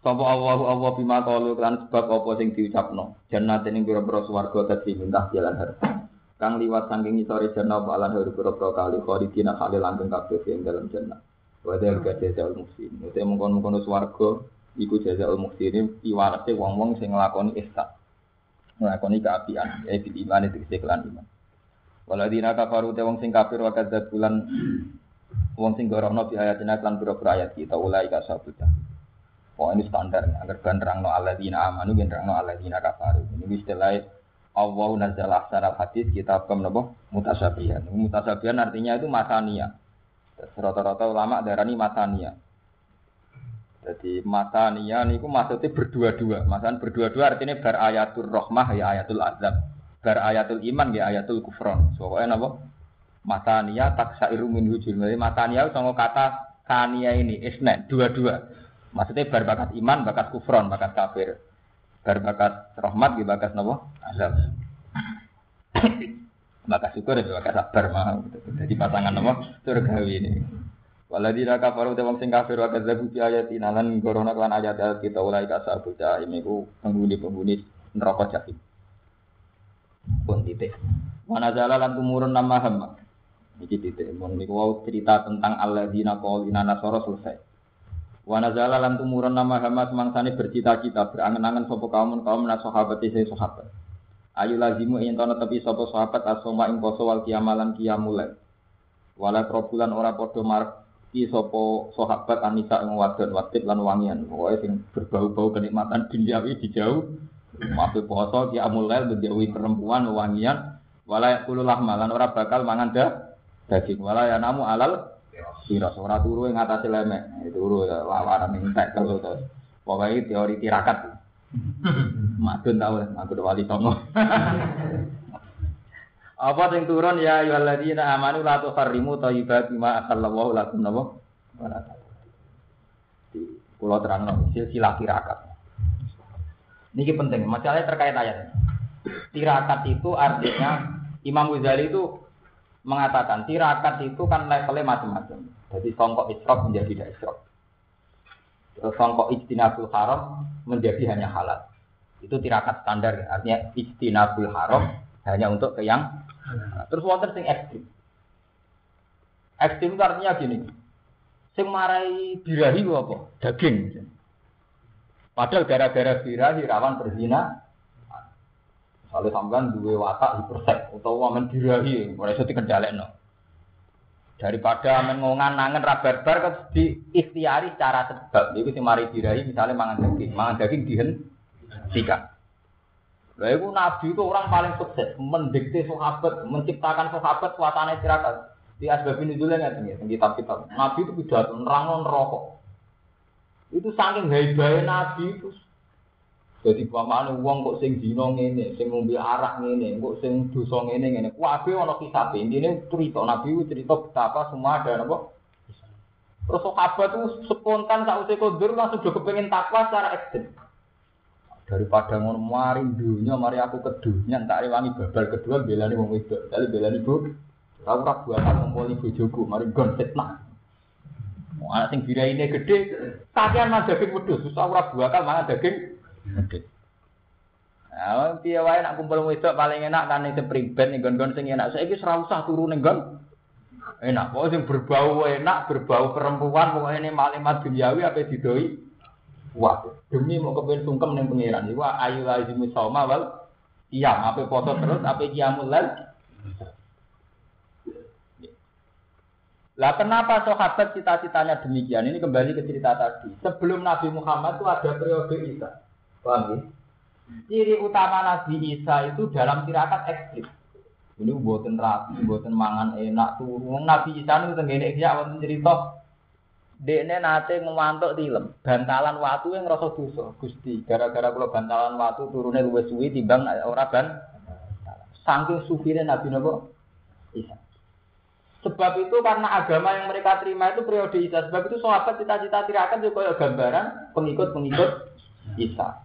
Sapa Allahu Allah bima qalu kan sebab apa sing diucapno. Jannat ning pira-pira swarga dadi mintah jalan harta. Kang liwat saking ngisore jannah alan hari pira-pira kali khalidina khalil langgeng kabeh ing dalam jannah. Wa dzalika jazaa'ul muhsin. Ute mungkon-mungkon swarga iku jazaa'ul muhsin iwarate wong-wong sing nglakoni ihsan. Nglakoni kaapian ya bil iman itu kelan iman waladina kafaru te wong sing kafir wa kadzab bulan wong sing gorono bi ayatina lan pira-pira ayat kita ulai ka Oh ini standar, agar kan terangno alladzina amanu ben terangno alladzina kafaru. Ini istilah Allah nazal ahsanal hadis kitab kam napa mutasabihan. Mutasabihan artinya itu masania. Rata-rata ulama darani masania. Jadi matania niku maksudnya berdua-dua. Masalah berdua-dua artinya bar ayatul rahmah ya ayatul azab. Bar ayatul iman ya ayatul kufron. Pokoknya napa? Matania taksairu min hujul. Jadi matania sama kata kania ini isna dua-dua. Maksudnya bar bakat iman, bakat kufron, bakat kafir. Bar bakat rahmat ya bakat napa? Azab. bakat syukur ya bakat sabar mah. Jadi pasangan napa? Surgawi ini. Waladina kafaru te wong sing kafir wa kadzabu bi ayatina lan gorono kan ayat kita ulai ka sabul jahim iku penghuni-penghuni neraka jahim. Pun titik. Mana jala lan tumurun nama hamba. Iki titik. Mun niku wau cerita tentang alladzina qaulina nasara selesai. Wa nazala lan tumurun nama hamba semangsane bercita-cita berangen-angen sapa kaum kaum nas sahabat isi sahabat. Ayu lazimu ing tono tepi sapa sahabat asoma ing poso wal kiamalan kiamule. Wala probulan ora padha marek iki sapa sahabat Anisa ing wadon wadit lan wangian pokoke sing berbau-bau kenikmatan duniawi dijauh mape poso ki amulail menjauhi perempuan wangian wala yakulah malan ora bakal mangan dah daging wala namu alal Kiros ora turu ing atase lemek, turu ya lawaran ning tekel terus. Pokoke teori tirakat. (laughs) Madun tau, aku wali songo. (laughs) Apa sing turun ya ayyuhalladzina amanu la tuharrimu thayyibati ma akallallahu lakum napa? Di pulau terang silsilah tirakat. Ini penting, masalahnya terkait ayat. Tirakat itu artinya Imam Ghazali itu mengatakan tirakat itu kan levelnya macam-macam. Jadi songkok isrok menjadi tidak isrok. Songkok ijtinabul haram menjadi hanya halal. Itu tirakat standar, artinya ijtinabul haram hanya untuk ke yang Terus wonten sing ekstrim. Ekstrim itu artinya gini. Sing marai birahi apa? Daging. Padahal gara-gara birahi rawan berzina. Kalau sampean duwe watak hipersek utawa men birahi, mulai iso dikendhalekno. Daripada mengongan nangen rabar-bar kan di ikhtiari secara sebab. Itu sing mari birahi misalnya mangan daging, mangan daging dihentikan. Lah itu nabi itu orang paling sukses, mendikte sahabat, menciptakan sahabat suasana istirahat. Di asbab ini dulu nggak tinggi, kitab-kitab. Nabi itu pidato nerang rokok. Itu saking hebatnya nabi itu. Jadi pamane uang kok sing dino ngene, sing ngombe arak ngene, kok sing dosa ngene ngene. Kabeh ana kisabe. Intine cerita nabi itu cerita betapa semua ada apa? Terus sahabat itu spontan saat usia kodur langsung juga pengen takwa secara ekstrim daripada ngono mari dunya mari aku ke dunya tak rewangi babal kedua belani wong wedok kali belani bu aku ora buatan ngumpuli bojoku mari gon fitnah anak sing ini gede kakean mah daging wedhus susah ora buakal mangan daging gede Nah, piye wae nak kumpul wedok paling enak kan ning priben ning gon-gon sing enak. Saiki ora usah turu ning gon. Enak, kok sing berbau enak, berbau perempuan, pokoknya ini malimat duniawi apa didoi. Wah, demi mau kepen sungkem ning pangeran. Iku ayu lazimu sauma wal iya, apa poso terus, apa kiamul lal. Lah kenapa sahabat cita-citanya demikian? Ini kembali ke cerita tadi. Sebelum Nabi Muhammad itu ada periode Isa. Paham ya? Ciri utama Nabi Isa itu dalam tirakat ekstrim. Ini buatan rapi, buatan mangan enak turun. Nabi Isa itu tenggene ya wonten cerita Dekne nate ngewantuk tilem, bantalan watu yang ngerasa dosa. Gusti, gara-gara kula bantalan watu turune luwih suwi timbang ora ban. Saking sufire Nabi napa? Isa. Sebab itu karena agama yang mereka terima itu periode Isa. Sebab itu sahabat cita-cita tirakan juga kayak gambaran pengikut-pengikut Isa.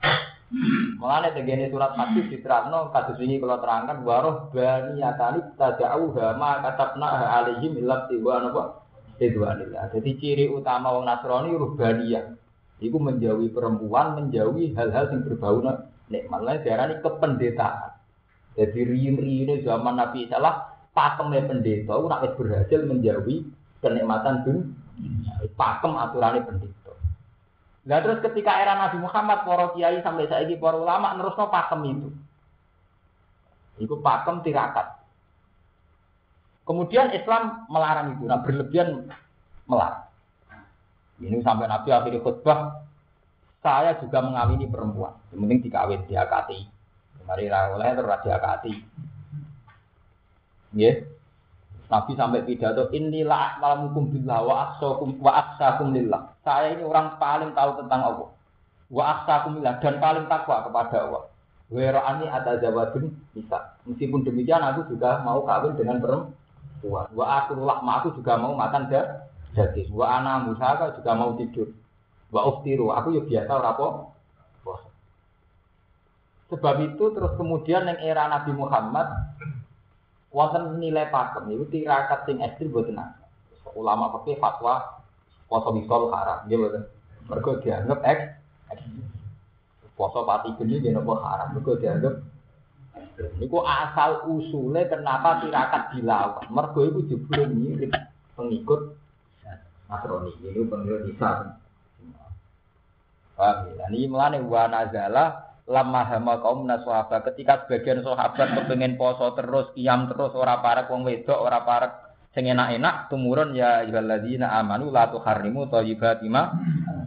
Mulane tegene surat hadis diterangno kados ini kalau terangkan waroh bani yatani tada'u ma katabna alaihim illa tiwa napa Ridwanillah. Jadi ciri utama wong Nasrani ruhbaniyah. Iku menjauhi perempuan, menjauhi hal-hal yang berbau nikmat. Lain ini kependetaan. Jadi riin-riinnya zaman Nabi Isa lah, pakemnya pendeta, nak berhasil menjauhi kenikmatan dunia. Pakem aturannya pendeta. Nah terus ketika era Nabi Muhammad, para kiai sampai saiki para ulama nerusno pakem itu. Iku pakem tirakat. Kemudian Islam melarang itu, nah berlebihan melarang. Ini sampai Nabi akhirnya khutbah, saya juga mengawini perempuan. Yang penting dikawin, diakati. Mari oleh terus diakati. Ya. Nabi sampai pidato inilah malam hukum billah wa aksakum wa aksakum lillah. Saya ini orang paling tahu tentang Allah. Wa aksakum lillah dan paling takwa kepada Allah. Werani ada jawadun bisa. Meskipun demikian aku juga mau kawin dengan perempuan kuat. Wa aku lakma aku juga mau makan daging. Wa ana musaka juga mau tidur. Wa uftiru aku ya biasa rapo. Sebab itu terus kemudian yang era Nabi Muhammad wonten nilai pakem itu tirakat sing ekstrim boten Ulama pakai fatwa poso misol haram, dia boten. Mergo dianggap eks poso pati geni dia nopo haram, mergo dianggap Niku asal usulnya kenapa tirakat dilakukan. Mergo itu jebule mirip pengikut Nasrani. Ini pengikut Isa. Paham ya? Ini melane wa nazala lama hama kaum naswaba ketika sebagian sahabat kepengen poso terus kiam terus ora parek wong wedok ora parek sing enak-enak tumurun ya ayyuhalladzina amanu la tuharrimu thayyibati ma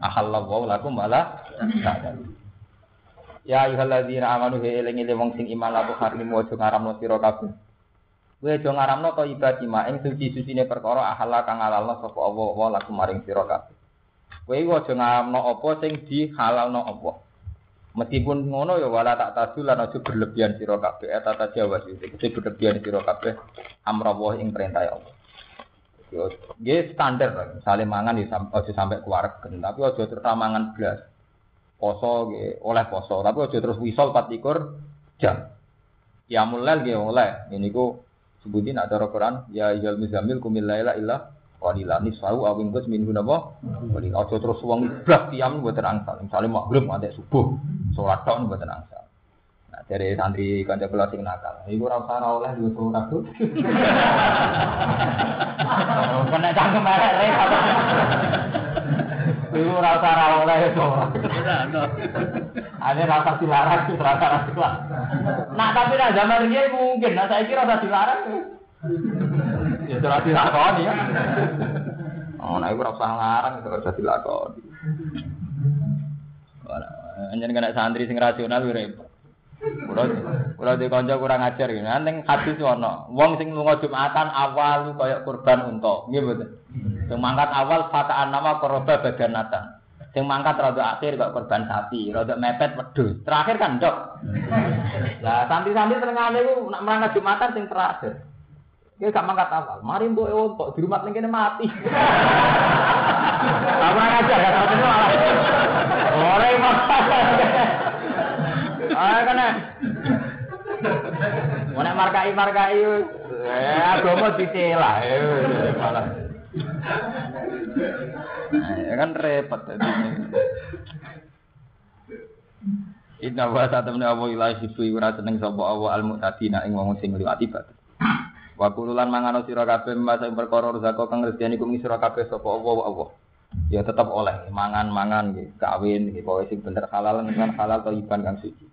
ahallallahu lakum wala ta'lamun Ya ayyuhalladzina amanu he eling eling wong sing iman la tuharrimu aja ngaramno sira kabeh. Kowe aja ngaramno to ibadi ma ing suci-sucine perkara ahala kang halalno sapa Allah wa lakum maring sira kabeh. Kowe aja ngaramno apa sing dihalalno Allah. Meskipun ngono ya wala tak tadu lan aja berlebihan sira kabeh eta ta jawa sing berlebihan sira kabeh amrawah ing perintah Allah. Yo nggih standar. Misale mangan ya sampai keluarga, tapi aja terus mangan blas. Poso oleh poso, tapi aja terus wisol 24 jam. Ya mulai nggih oleh. Ini ku sebutin ada Quran ya ayyuhal muzammil kumil laila illa qalila nisfa'u aw ingkus minhu napa qalila aja terus wong blas tiam mboten angsal misale maghrib nganti subuh Sholat tok mboten angsal. Nah, dari santri kanca kula sing nakal. Iku ora usah oleh yo sholat tuh. Kena cangkem repot. Iku ora usah oleh yo. Ada rasa dilarang, rasa rasa Nah tapi nah zaman ini mungkin, nah saya kira rasa dilarang. Ya sudah dilakoni ya. Oh, nah itu rasa ngarang, itu rasa dilakoni. Hanya kena santri sing rasional repot. Kulo kulo di kanca kurang ajar gitu. Ning hadis ono, wong sing lunga Jumatan awal kaya kurban unta. Nggih mboten. Sing mangkat awal fataan nama koroba badanatan. Sing mangkat rada akhir kok korban sapi, rada mepet wedhus. Terakhir kan ndok. Lah santri-santri senengane ku nak merangkat Jumatan sing terakhir. Dia gak mangkat awal. Mari mbok ontok di rumah ning kene mati. Apa ajar ya malah. Ora Ah kena. Mana markai markai, eh agama dicela, eh malah. Ya kan repot tadi. Inna wa satamna wa ilahi hibu ora seneng sapa Allah al mu'tadina ing wong sing ngliwati batas. Wa kululan mangano sira kabeh masa perkara rezeki kang rezeki kum sira kabeh sapa Allah Allah. Ya tetap oleh mangan-mangan nggih, kawin nggih, pokoke sing bener halal dengan halal atau iban kang suci.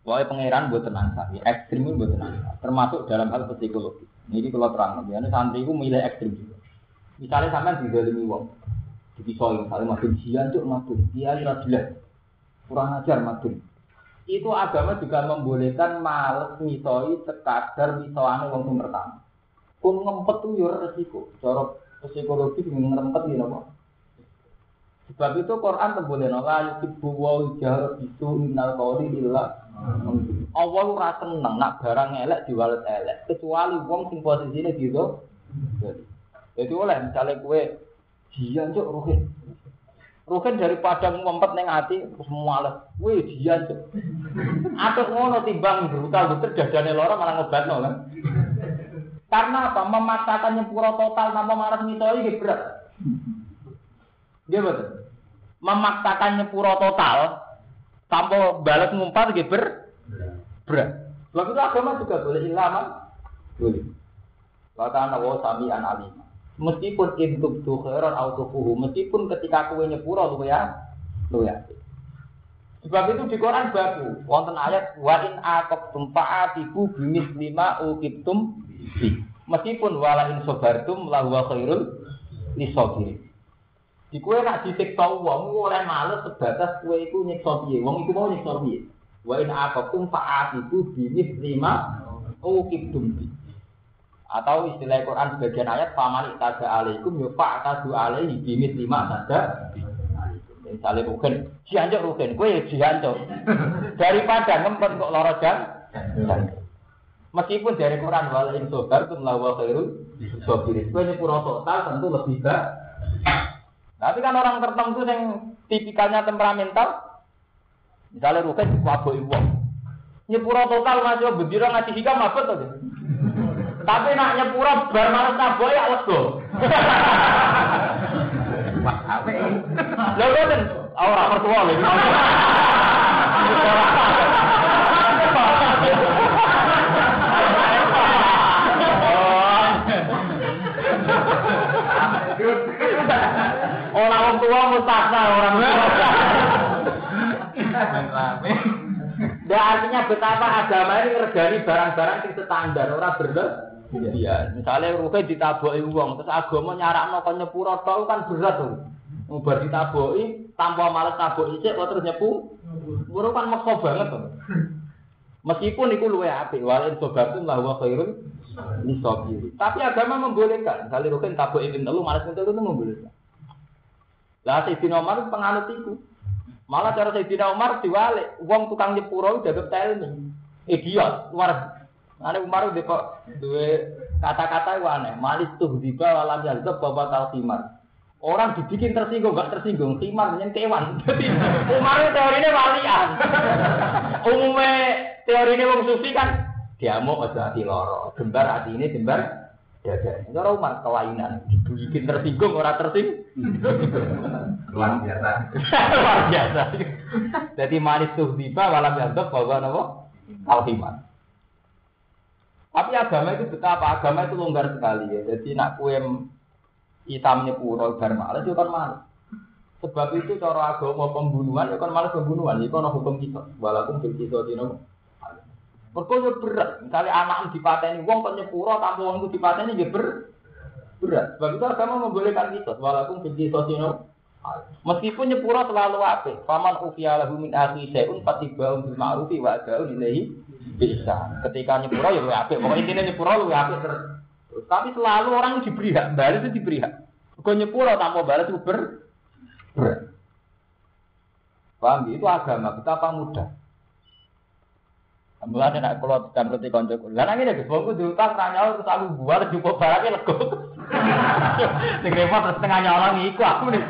Wae pangeran buat tenang ya ekstrim pun buat tenang termasuk dalam hal psikologi. Ini kalau terang, ya santri itu milih ekstrim juga. Misalnya sampai di dalam wong, di pisau misalnya madun jian tuh madun, dia ira kurang ajar madun. Itu agama juga membolehkan males misoi sekadar misoane wong sing pertama. Kum ngempet tuh yo resiko, cara psikologi ngempet ya napa. Sebab itu Quran temboleh la yuhibbu wa jahr bisu innal qawli illa Allah ora seneng nak barang elek diwalet elek kecuali wong sing posisine gitu. Jadi oleh misalnya kue jian cok ruhin. Ruhin daripada ngumpet neng hati terus males. Kue jian cok. Atau ngono timbang brutal betul dadane loro malah ngebatno kan. Karena apa? Memaksakan nyepuro total tanpa malas mitoi berat. Dia betul. Memaksakan nyepuro total tanpa balas ngumpat gitu ber berat. Sebab itu agama juga boleh ilaman. Boleh. Kata nawa sami an alim. Meskipun intub tu khairan autofuhu, meskipun ketika kue nyepuro lu ya, lu ya. Sebab itu di Quran baku, wonten ayat wa in aqabtum fa'atibu bimis lima uqibtum bi. Meskipun wala in sabartum la huwa khairul lisabirin. Di kue nak disiksa wong oleh males sebatas kue iku nyiksa piye. Wong iku mau nyiksa piye. Wa in aqabtum fa'atibu bimis lima uqibtum bi. Atau istilah Quran sebagian ayat paman itaga alaikum yo pak tadu alaihi bimis lima saja. Misalnya rugen, jiancok rugen, gue ya jiancok. (laughs) Daripada ngempet kok loro jam, Meskipun dari Quran wala in sobar tum lawa khairul sobirin. Gue nyepuro total tentu lebih baik. Tapi kan orang tertentu yang tipikalnya temperamental, misalnya rugen wabok ibu. Nyepuro total masih bendira ngasih hikam apa tuh? Tapi nak nyepuro bar males naboy ya lego. Wah, apa ini? Lho kan ora mertua lho. (laughs) Orang tua mustakna orang tua. Ya artinya betapa agama ini ngergani barang-barang yang standar, orang bener. Iya, misalnya ruhe ditaboki uang, terus agama nyarakno kon nyepuro tok kan berat tuh. Ngubar ditaboki tanpa males taboki sik kok terus nyepu. Muru kan maksa banget tuh. Meskipun itu luwe apik, walin sobatun lah wa khairun lisabiri. Tapi agama membolehkan. Kali rukin tabuk ingin telu, malas itu itu membolehkan. Lah Sayyidina Umar penganut itu. Malah cara Sayyidina Umar diwalik, wong tukang nyepuro udah telmi. Idiot, luar. Ane Umar udah kok dua kata-kata itu aneh. Malis tuh di bawah lam yalzab bapak talqimar. Orang dibikin tersinggung, gak tersinggung, timar menyentewan. (laughs) Jadi Umar itu teorinya walian. (laughs) Umumnya teorinya wong sufi kan dia mau aja hati loro, gembar hati ini gembar dada. Cara Umar kelainan, dibikin tersinggung orang tersinggung.
Luar biasa. (laughs)
Luar biasa. Jadi manis tuh tiba walam yantok bahwa nopo alhiman. Tapi agama itu betapa agama itu longgar sekali ya. Jadi nak kue hitamnya pura bar males itu kan males. Sebab itu cara agama pembunuhan itu kan males pembunuhan. Itu kan hukum kita. Walaupun kita Mereka berat. Misalnya anak dipateni wong kok nyepuro tanpa wong itu dipateni ya ber berat. Sebab itu agama membolehkan kita. Walaupun kita dino. Meskipun nyepuro selalu apik. Faman ufiya lahu min akhi syai'un fatiba'un bil ma'rufi wa ada'un ilaihi bisa. Ketika nyepuro ya luwe apik. Pokoknya intinya nyepuro luwe apik terus. Tapi selalu orang diberi hak, balas itu diberi hak. Kau nyepuro tanpa balas itu ber, ber. Paham? Itu agama betapa mudah. Mulane nek kula tamreti kanca kula. Lah nang ngene Gus, wong diutang ra nyaur terus aku buar cukup barangnya lego. (laughs) Sing repot terus tengah nyolong iku aku nih.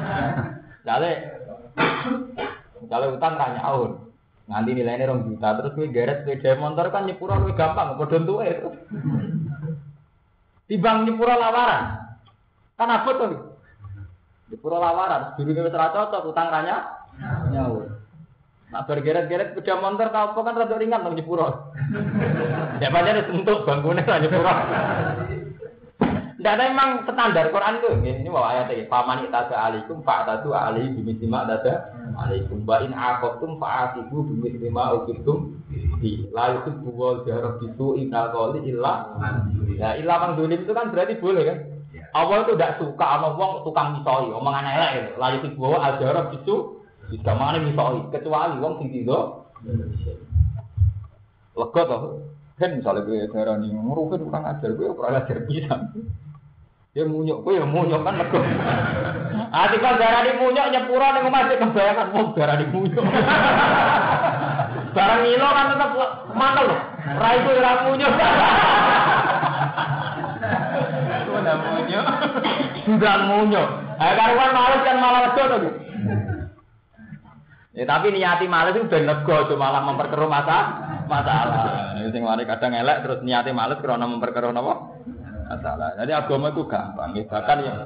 Jale Kalau utang ra nyaur. Nganti nilainya rong juta terus kowe geret sepeda motor kan nyepuro luwih gampang padha entuke. Tibang nyepuro lawaran. Kan abot to. Nyepuro lawaran, durunge wis ra cocok utang ra nyaur. Nah bergeret-geret sepeda motor kau apa kan rada ringan dong nyepuro. ya pancen untuk bangkune ra nyepuro. Tidak ada emang standar Quran itu. Ini, bawa ayat ini. Paman itada alikum fa'atadu alaihi bimisima dada alaikum. Wa in aqabtum fa'atibu bimisima ukibtum di. La yusibbu wal jarab bisu inal qawli illa. Ya illa mang dulim itu kan berarti boleh kan? Allah itu tidak suka sama wong tukang misoi, omongan elek itu. La yusibbu wal jarab bisu bisa mana misoi. Kecuali wong sing tiga. Lega toh. Kan misalnya gue darah nih, ngurufin kurang ajar, gue kurang ajar bisa. Ya munyuk, kowe ya munyuk kan lego. Ati kan darani munyuk nyepura ning omah sik kebayangan wong darani munyuk. Barang ngilo kan tetep mantel lho. Ra iku ora munyuk. Sudah munyuk. Sudah munyuk. Eh karuan males kan malah wedo to. Ya tapi niati males itu ben lega aja malah memperkeruh masa masalah. Sing mari kadang elek terus niati males karena memperkeruh napa? masalah. Jadi agama itu gampang, ya. bahkan yang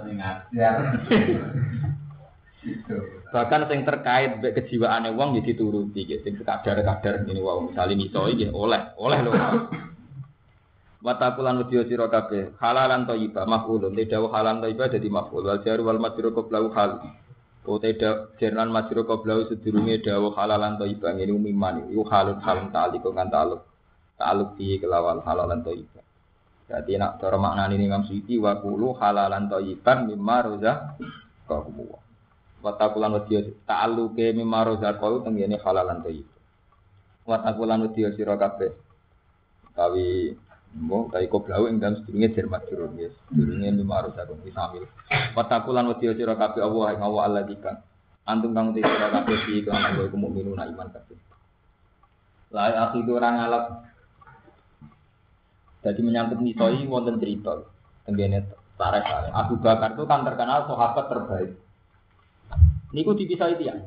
bahkan yang terkait kejiwaan wong ya dituruti, gitu. Sing sekadar-kadar ini wow, misalnya misoi gitu, oleh, oleh loh. Watakulan wedi sira kabeh halalan thayyiba maf'ulun tidak halalan thayyiba dadi maf'ul wal jaru wal majru qablahu hal Ote da jernan masiro koblau sedurunge hmm. dawa halalan to ibang ini umiman iku halut halun tali kan taluk taluk di kelawan halalan to ibang. Jadi nak cara makna ini ngam suci wa kulu halalan to ibang mimma roza kok buwa. Wata kulan taluke mimma roza kok tenggene halalan to Watakulan Wata kulan sira kabeh. Tapi Mbok kaya koblau ing dalam sedurunge jar majrur nggih. Sedurunge mimma razaqakum samil. Wa taqulan wadiya sira kabeh Allah ing Allah Allah dikang. Antum kang sira kabeh iki lan kowe mukminuna iman kabeh. La akhidu orang alap jadi menyangkut mitoi wonten cerita tenggene sareh. Abu Bakar itu kan terkenal sahabat terbaik. Niku dipisah itu ya.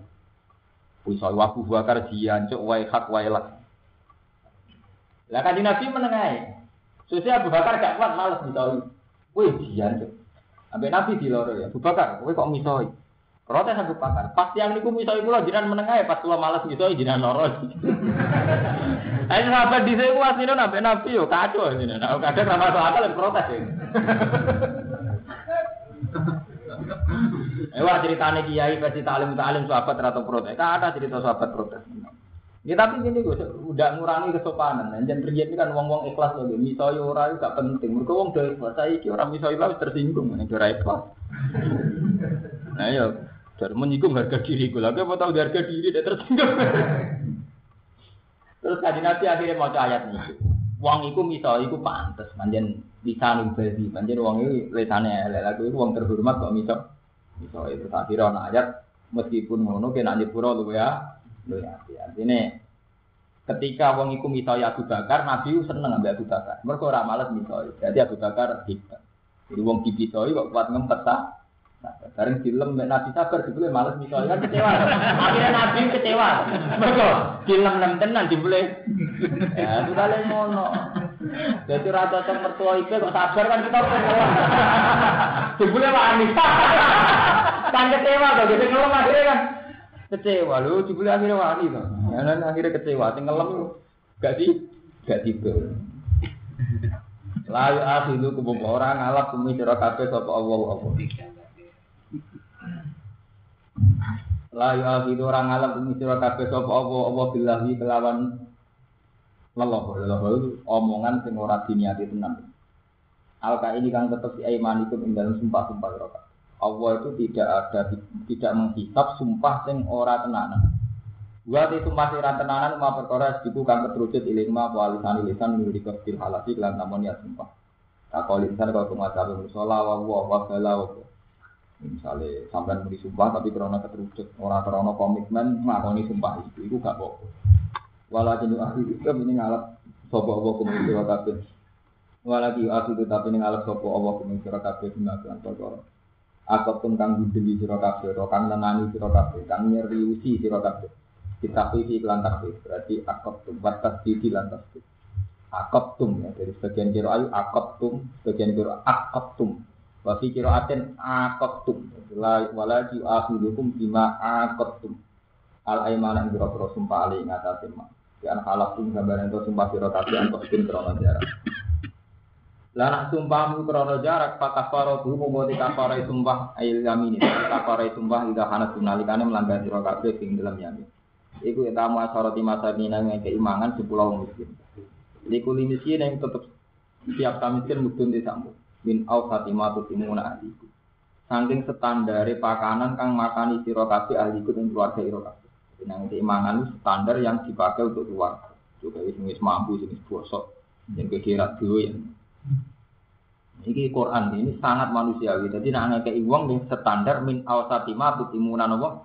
Pisah Abu Bakar jian cuk wae hak wae lak. Lah kan Nabi menengahi. Susi Abu Bakar gak kuat malas misoi. Wih jian cuk. Sampai Nabi di loro ya. Abu Bakar, kowe kok misoi? Protes Abu Bakar. Pas yang niku misoi kula jiran menengahi pas kula malas misoi jiran loro. (laughs) Ayo sahabat di sini aslinya nabi nabi yo kacau ini. Nah, kadang ramah soal akal protes ya. (laughs) Eh wah ceritanya kiai versi talim talim sahabat atau protes. Kan ada cerita sahabat protes. Ya tapi gini gue udah ngurangi kesopanan. Dan terjadi kan wong-wong ikhlas loh. Misalnya orang itu gak penting. Mereka wong udah ikhlas. Orang misalnya tersinggung. Ini udah ikhlas. (laughs) Nah ya, dari menyinggung harga diri gue. Lagi apa tahu harga diri dia tersinggung. (laughs) Terus kaji nabi akhirnya mau ayat ini. Wong iku misal iku pantes, manjen bisa nubadi, manjen wong itu lesane elek lagu itu wong terhormat kok misal. Misal itu akhirnya ana ayat meskipun ngono kena nyepuro lu ya. Lu ya, artinya ketika wong iku misal Abu Bakar, Nabi seneng ambil Abu Bakar. Mereka ora males misal. Jadi Abu Bakar hebat. Jadi wong dipisoi kok kuat ngempet ta. Bareng film Nabi sabar dibeli males misalnya kan kecewa. Akhirnya Nabi kecewa. Mereka film nem tenan dibeli. Ya sudah le ngono. Jadi rata cocok mertua itu kok sabar kan kita kecewa. Dibeli wani. (laughs) Kan kecewa kok jadi ngelem akhirnya kan kecewa lu dibeli akhirnya wani tuh. Ya akhirnya kecewa sing ngelem gak di gak tidur. Layu akhidu kubuk orang ngalap kumi sira kabeh sapa Allah apa. Layu akhidu orang ngalap kumi sira kabeh sapa Allah apa billahi kelawan leloh itu omongan sing ora diniati tenan. Alka ini kan tetap di aimanikum ing dalam sumpah-sumpah sira Allah itu tidak ada tidak menghisap sumpah sing ora tenanan. Wa itu masih ran tenanan ma perkara diku kang keterucut iling ma walisan lisan kafir halasi kelan namun ya sumpah. Tak kau lisan kau pengacara musola wa wa wa bala. Misalnya sampean muni sumpah tapi karena keterucut orang karena komitmen ngakoni sumpah itu itu gak kok. Walakin ahli itu ini ngalap sapa Allah kumeng sira kabeh. Walaki ahli itu tapi ini ngalap sapa Allah kumeng sira kabeh perkara. Akot pun kang budeli sira kabeh, kang nenani sira kabeh, kang nyeriusi sira kabeh. Kita pilih iklan takbir berarti akot tum batas di lan tasbih akot tum ya dari sebagian kiro ayu akot tum sebagian kiro akot tum wafi kiro aten akot tum wala ju akhirukum bima akot tum al aimana yang biro sumpah ali ngatasin ma ya halak tum gambaran itu sumpah biro tapi antos pun krono jarak Lanah sumpahmu krono jarak pak kafaro bu mau kafaro sumpah ayil yamin ini kafaro sumpah tidak hana tunalikane melanggar siro kabeh ing dalam yamin Iku tamu asoroti masa mina yang keimangan sepuluh miskin. Iku li miskin yang tetap siap miskin di sambu. Min au fatimah tu timuna ahliku. Saking standare pakanan kang makani sira kabeh ahliku ing keluarga ira kabeh. Nang keimangan standar yang dipakai untuk keluarga. Juga wis mampu wis bosok. Yang kira duwe yang Iki Quran ini sangat manusiawi. Jadi nak ngekei wong ning standar min awsatima tutimuna napa?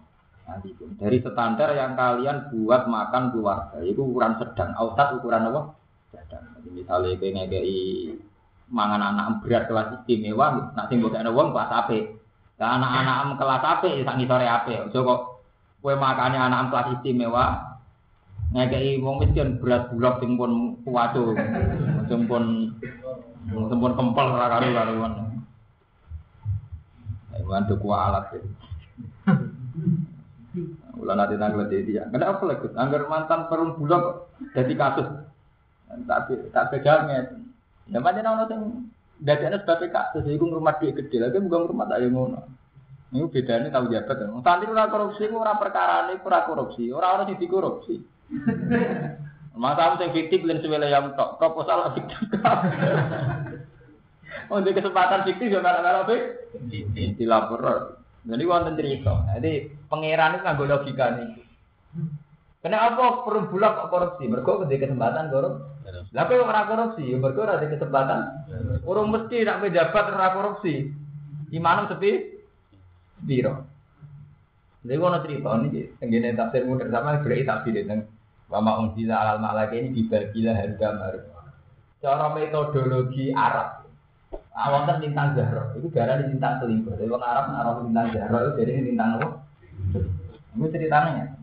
Dari standar yang kalian buat makan keluarga, itu ukuran sedang. Ausat ukuran apa? Sedang. Jadi misalnya kayak ngekei mangan anak berat kelas istimewa, nak sing mbok wong kelas ape. Nah, anak-anak kelas ape, sak ngisore ape. Ojo kok kue makannya anak kelas istimewa, ngekei wong miskin berat bulak sing pun kuwaco, sing pun kempel ra karu-karuan. Iwan tuku alat. Ulah nanti tanggal dia. Kenapa lagi? Angger mantan perun bulog jadi kasus. Tapi tak pegangnya. Ya macam orang yang dari anak sebagai kasus. Iku rumah dia gede lagi bukan rumah tak yang ngono. Ini bedanya tahu jabat. Tadi orang korupsi, orang perkara ini orang korupsi. Orang-orang yang dikorupsi. Masa yang fiktif dan sebelum yang tok proposal fiktif. Untuk (laughs) kesempatan fiktif juga nggak fiktif. Dilapor. Jadi wonten cerita. Jadi pangeran itu nggak logika nih. Kenapa perlu bulak korupsi? Mereka ketika kesempatan korupsi. Lah kok ora korupsi? Mereka ada kesempatan. Orang mesti nak pejabat ora korupsi. Imanam sepi biro. Jadi wono cerita ini, tenggine tafsir mudah sama berarti tafsir tentang wama unzila alal malaka ini dibagilah harga baru. Cara metodologi Arab, Awanten lintang Zahra, itu darah di lintang selingkuh. Jadi orang Arab naruh lintang Zahra itu jadi lintang apa? Itu ceritanya.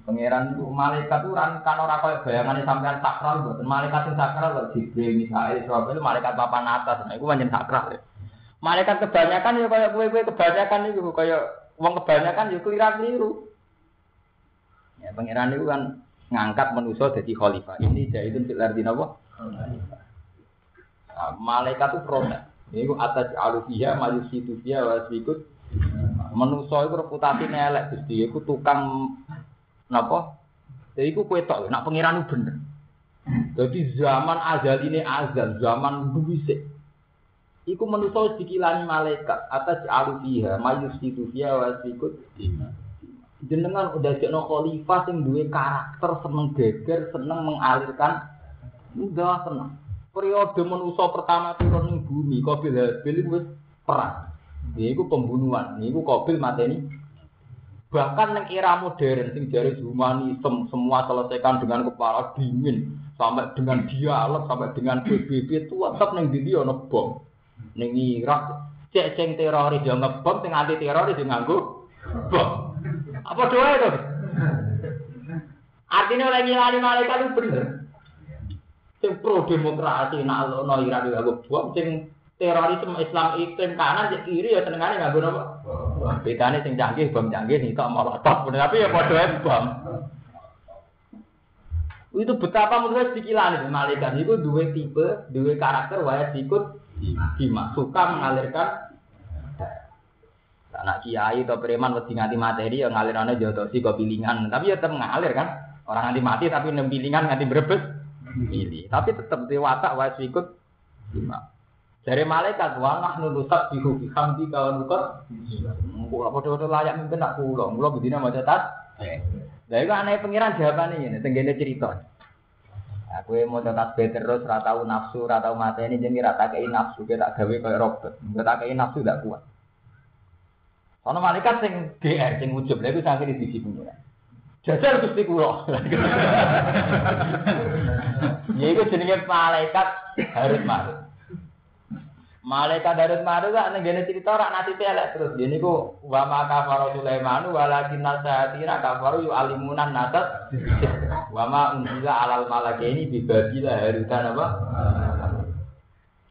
Pangeran itu malaikat itu kan orang kaya bayangannya sampean sakral buat malaikat yang sakral loh Jibril Mikael Israfil itu malaikat papan atas nah itu banyak sakral ya. Malaikat kebanyakan ya kayak kue kue kebanyakan itu kayak uang kebanyakan ya keliru keliru. Ya pangeran itu kan ngangkat manusia jadi khalifah. Ini jadi itu filar di apa? Nah, malaikat itu protes. Ini atas alufiyah, majusitu dia, wasikut. Manusia itu reputasi elek, Gusti. Iku tukang napa? Jadi iku kue tok, nak pengiran itu bener. Jadi zaman azal ini azal, zaman buwisik. Iku manusia dikilani malaikat atas alufiyah, majusitu dia, wasikut. Jenengan udah jadi khalifah sing duwe karakter seneng geger, seneng mengalirkan udah seneng. Periode manusia pertama turun ning bumi, Qabil Habil wis perang. Iku pembunuhan, niku Qabil mateni. Bahkan neng era modern sing jari humanisme semua selesaikan dengan kepala dingin sampai dengan dialog sampai dengan PBB itu tetap neng dindi ono bom. Neng Irak cek sing teroris yo ngebom sing anti teroris yo bom. Apa doa itu? Artinya oleh ngilani malaikat itu bener. Sing pro demokrasi nak ono Irak yo nganggo bom sing terorisme Islam iklim kanan cek kiri ya senengane nganggo napa? Bedane sing canggih bom canggih nih tok molotov tapi ya padha bom. Itu betapa menurut dikilani malaikat itu dua tipe, dua karakter wajib ikut Bima suka mengalirkan anak kiai atau preman wedi nganti materi yang ngalirannya jodoh si pilingan tapi ya tetap ngalir kan? Orang nganti mati tapi nem pilingan nganti berebes pilih tapi tetap dewasa wajib ikut Bima dari malaikat wa nahnu nusab bihu bihamdi kawan bukan kula padha-padha layak mimpin nak kula. Kula bedine maca tas. Lah iku aneh pengiran jawabane ngene tenggene cerita. Aku mau tasbih terus, ratau nafsu, ratau mata ini jadi rata kei nafsu, kita gawe kayak robot, kita kei nafsu tidak kuat. Soalnya malaikat sing GR, sing ujub, lha sampai di sisi pengiran. Jajal Gusti kula. Ya iku jenenge malaikat harus marut. Malaikat Darut Maru gak nenggene cerita rak nasibe elek terus. Dene iku wa ma kafara Sulaiman walakin nasatina kafaru yu alimunan nasat. Wa ma unzila alal malakaini bi babila harutan apa?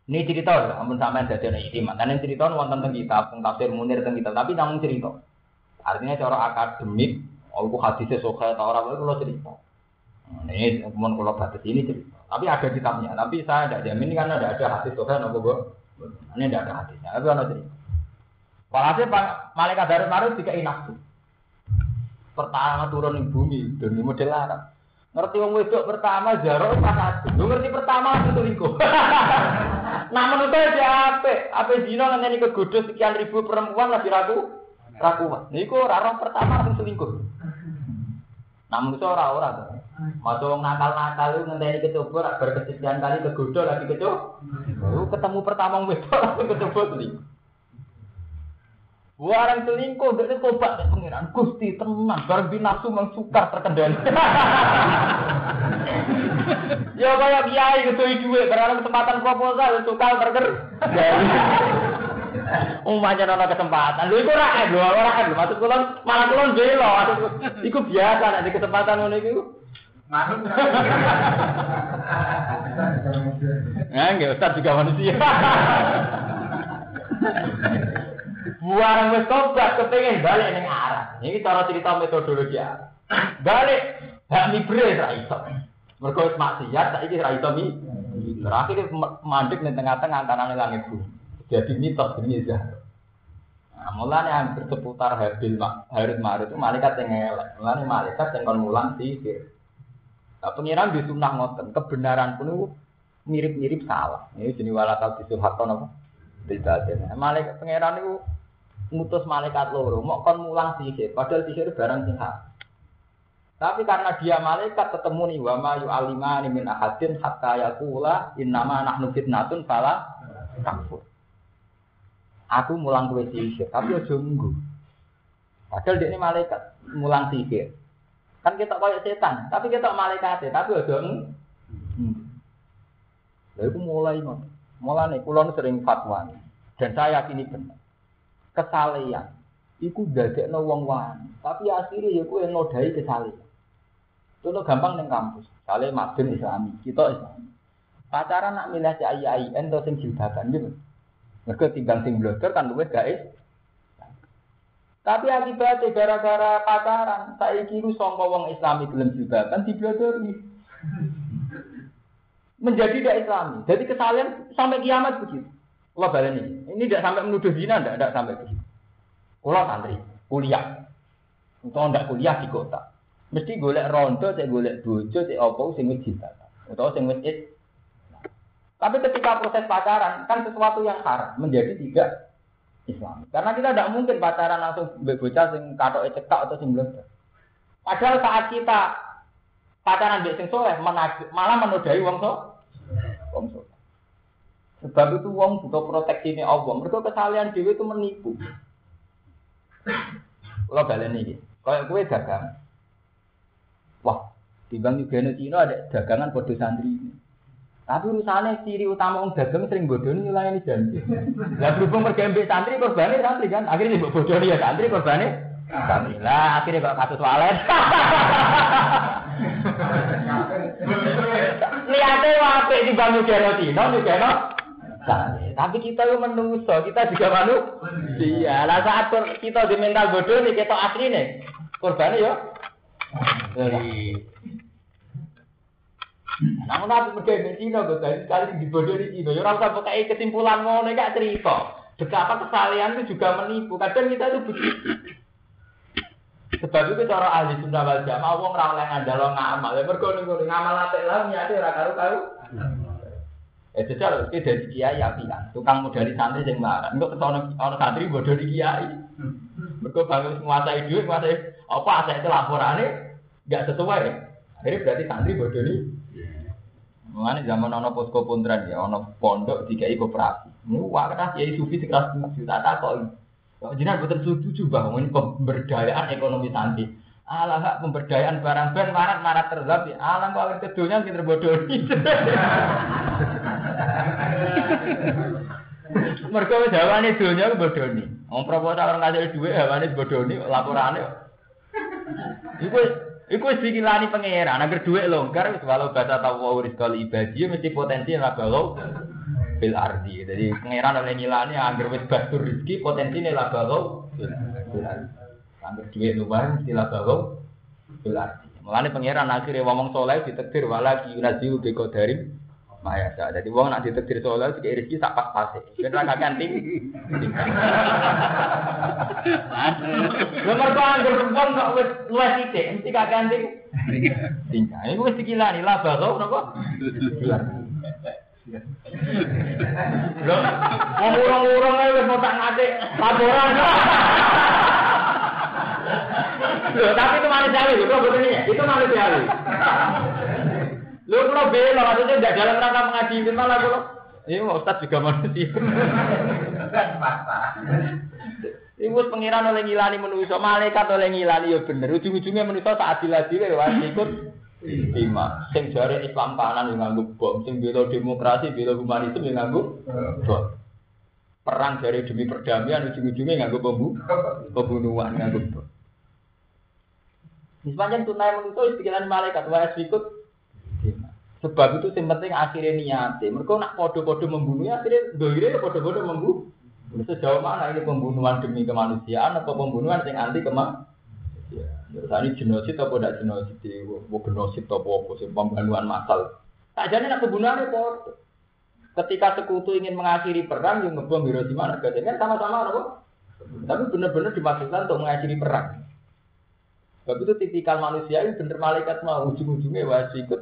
Ini cerita, ampun sampean dadi ana istimewa. Kan cerita wonten teng kitab, teng tafsir Munir teng kitab, tapi namun cerita. Artinya cara akademik, oh, aku hadisnya soka atau orang itu kalau cerita. Nah, ini kemudian kalau batas ini cerita. Tapi ada kitabnya. Tapi saya tidak jamin karena tidak ada hadis soka nopo ini tidak ada hadisnya, tapi ada cerita. Walhasil malaikat dari marut tiga nafsu. Pertama turun di bumi di model Arab. Ngerti wong wedok pertama jaro pas. Lu ngerti pertama itu selingkuh. (laughs) nah menurut dia apa? Apa zina nanti kegoda sekian ribu perempuan lagi ragu rakuan. Niku rarong pertama itu selingkuh. Nah menurut saya orang-orang tuh. Masuk nakal-nakal itu ngenteni kecoba berkesekian kali kegoda lagi kecoba. Lu ketemu pertama wedok langsung kecoba selingkuh. Warang selingkuh, dia tobat deh pengiran. Gusti tenang, bareng binafsu mengsukar terkendali. (laughs) ya kayak kiai gitu duit, barang kesempatan proposal sukar terker. (laughs) Umumnya nono kesempatan, lu itu rakyat, lu rakyat, maksud kulon malah kulon belo, itu biasa nanti kesempatan ngono itu. Manut. (laughs) Ya, enggak Ustaz juga manusia. Buang wis tobat kepengin balik ning arah. Ini cara cerita metodologi ya. Balik hak mibre ra iso. Mergo wis maksiat saiki ra iso mi. Terakhir mandek ning tengah-tengah antara langit bumi. Jadi mitos ini ya. Nah, mulanya hampir seputar Habil Harut Marut itu malaikat yang ngelak. Mulanya malaikat yang kon mulang sihir. Nah, pengiran di sunnah ngoten, kebenaran pun mirip-mirip salah. Ini jenis walakal disulhaton apa? Tidak ada. Malaikat pengiran itu ngutus malaikat loro, mau kon mulang sihir, padahal sihir barang sing Tapi karena dia malaikat ketemu nih wa ma yu'alimani min ahadin hatta yaqula innama nahnu fitnatun fala takfur. Aku mulang kue sihir, tapi aja nunggu. Padahal dia ini malaikat mulang sihir. Kan kita kayak setan, tapi kita malaikat, tapi aja nunggu. Lalu mulai mulai nih, kulon sering fatwa dan saya yakini benar kesalehan iku dadekno wong wani tapi akhirnya ya kuwi nodai kesalehan Contoh gampang neng kampus, kalian madun islami, kita islami. Pacaran nak milih si ayi ayi, ento sing jilbaban gitu. Mereka tinggal sing blogger kan luwes guys. Tapi akibatnya gara-gara pacaran, saya kira songko wong islami gelem jilbaban diblogeri. (laughs) Menjadi tidak islami. Jadi kesalahan sampai kiamat begitu. Allah balik ini. Tidak sampai menuduh zina, tidak, tidak sampai begitu. Kalau santri, kuliah. Untuk tidak kuliah di kota. Mesti golek rondo, cek golek bojo, cek opo, sing wis cinta. Atau sing wis Tapi ketika proses pacaran, kan sesuatu yang haram menjadi tidak Islam. Karena kita tidak mungkin pacaran langsung bocah sing katok cekak atau sing blender. Padahal saat kita pacaran mbek sing soleh malah menodai wong soleh. Sebab itu wong butuh proteksi ini Allah. Mereka kesalahan dewi itu menipu. Kalau balen ini, kalau kue dagang, wah, di bank juga Cina ada dagangan bodoh santri ini. Tapi urusannya ciri utama orang dagang sering bodoh ini ini janji. Lah berhubung pergi santri korbannya santri kan, akhirnya bodoh ya santri korbannya santri. Lah akhirnya kok kasus walet. (laughs) Lihatnya wape di bank juga Cina, juga tapi kita itu menungso, kita juga manusia. Lah saat kita di mental bodoh nih, kita asli nih. Korbannya ya. Namun nabi pergi di Cina, dari sekali di bodoh di Cina. Ya orang pakai kesimpulan mau nih gak cerita. Betapa kesalahan itu juga menipu. Kadang kita itu begitu. Sebab itu cara ahli Sunda wal Jamaah wong ora oleh ngandalo ngamal. Ya mergo ngamal apik lah niate ora. Eh jajal iki dari kiai apian, tukang modali santri sing marah. Engko ketone ana santri di kiai. Mergo bangun menguasai duit, menguasai apa asal itu laporannya enggak sesuai. Akhirnya berarti santri ini. Mengenai zaman ono posko puntran ya, ono pondok tiga koperasi. Ini wah kata kiai sufi sekeras juta tak kok. Jangan betul setuju bahwa ini pemberdayaan ekonomi santri. Alah hak pemberdayaan barang ben marat marat terlap ya. Alah kok awet kedunya kita bodoh. (laughs) Mereka wis hawane donya bodoni. Wong proposal orang ngasih dhuwit hawane bodoni laporane. Iku iku wis dikilani pangeran, agar dhuwit longgar wis walau bahasa tawu rizqal ibadi mesti potensi ora balo bil ardi. Jadi pangeran oleh ngilani agar wis basur rezeki potensine la balo bil ardi. Agar dhuwit luar mesti la balo bil ardi. Mulane pangeran akhirnya ngomong soleh ditekdir wala ki rajiu bi qadarim Maya sa. Jadi wong nak ditekdir soleh sik rezeki sak pas pase. Ben ra kakean ting. Lha mergo anggur wong kok wis luwes sithik, mesti kakean ting. Tinggal. Iku wis dikilani lah baso napa? Wong urung-urung ae wis mau tak ngate laporan. Loh, tapi itu manusiawi, itu ini, itu manusiawi. Lu kalau bela maksudnya tidak dalam rangka mengaji malah kalau ini mau Ustaz juga manusia. (laughs) Ibu pengiran oleh ngilani manusia, malaikat oleh ngilani ya bener. Ujung-ujungnya manusia tak adil adil ya ikut lima. Sing jare Islam kanan yang nganggup bom, sing bela demokrasi, bela humanisme yang nganggup bom. Perang dari demi perdamaian ujung-ujungnya nganggup pembunuhan nganggup bom. Sepanjang tunai manusia pikiran malaikat, wah ikut Sebab itu yang penting akhirnya niatnya. Mereka nak podo-podo membunuh, akhirnya doire ya podo-podo membunuh. Sejauh mana ini pembunuhan demi kemanusiaan atau pembunuhan yang anti kemanusiaan? Ya, ini genosid atau tidak genosid? Mau genosid atau apa? Pembunuhan massal. Tak jadi nak pembunuhan itu Ketika sekutu ingin mengakhiri perang, yang ngebom Hiroshima, Nagasaki kan sama-sama apa? Tapi benar-benar dimaksudkan untuk mengakhiri perang. Sebab itu tipikal manusia ini benar malaikat mau ujung-ujungnya wajib ikut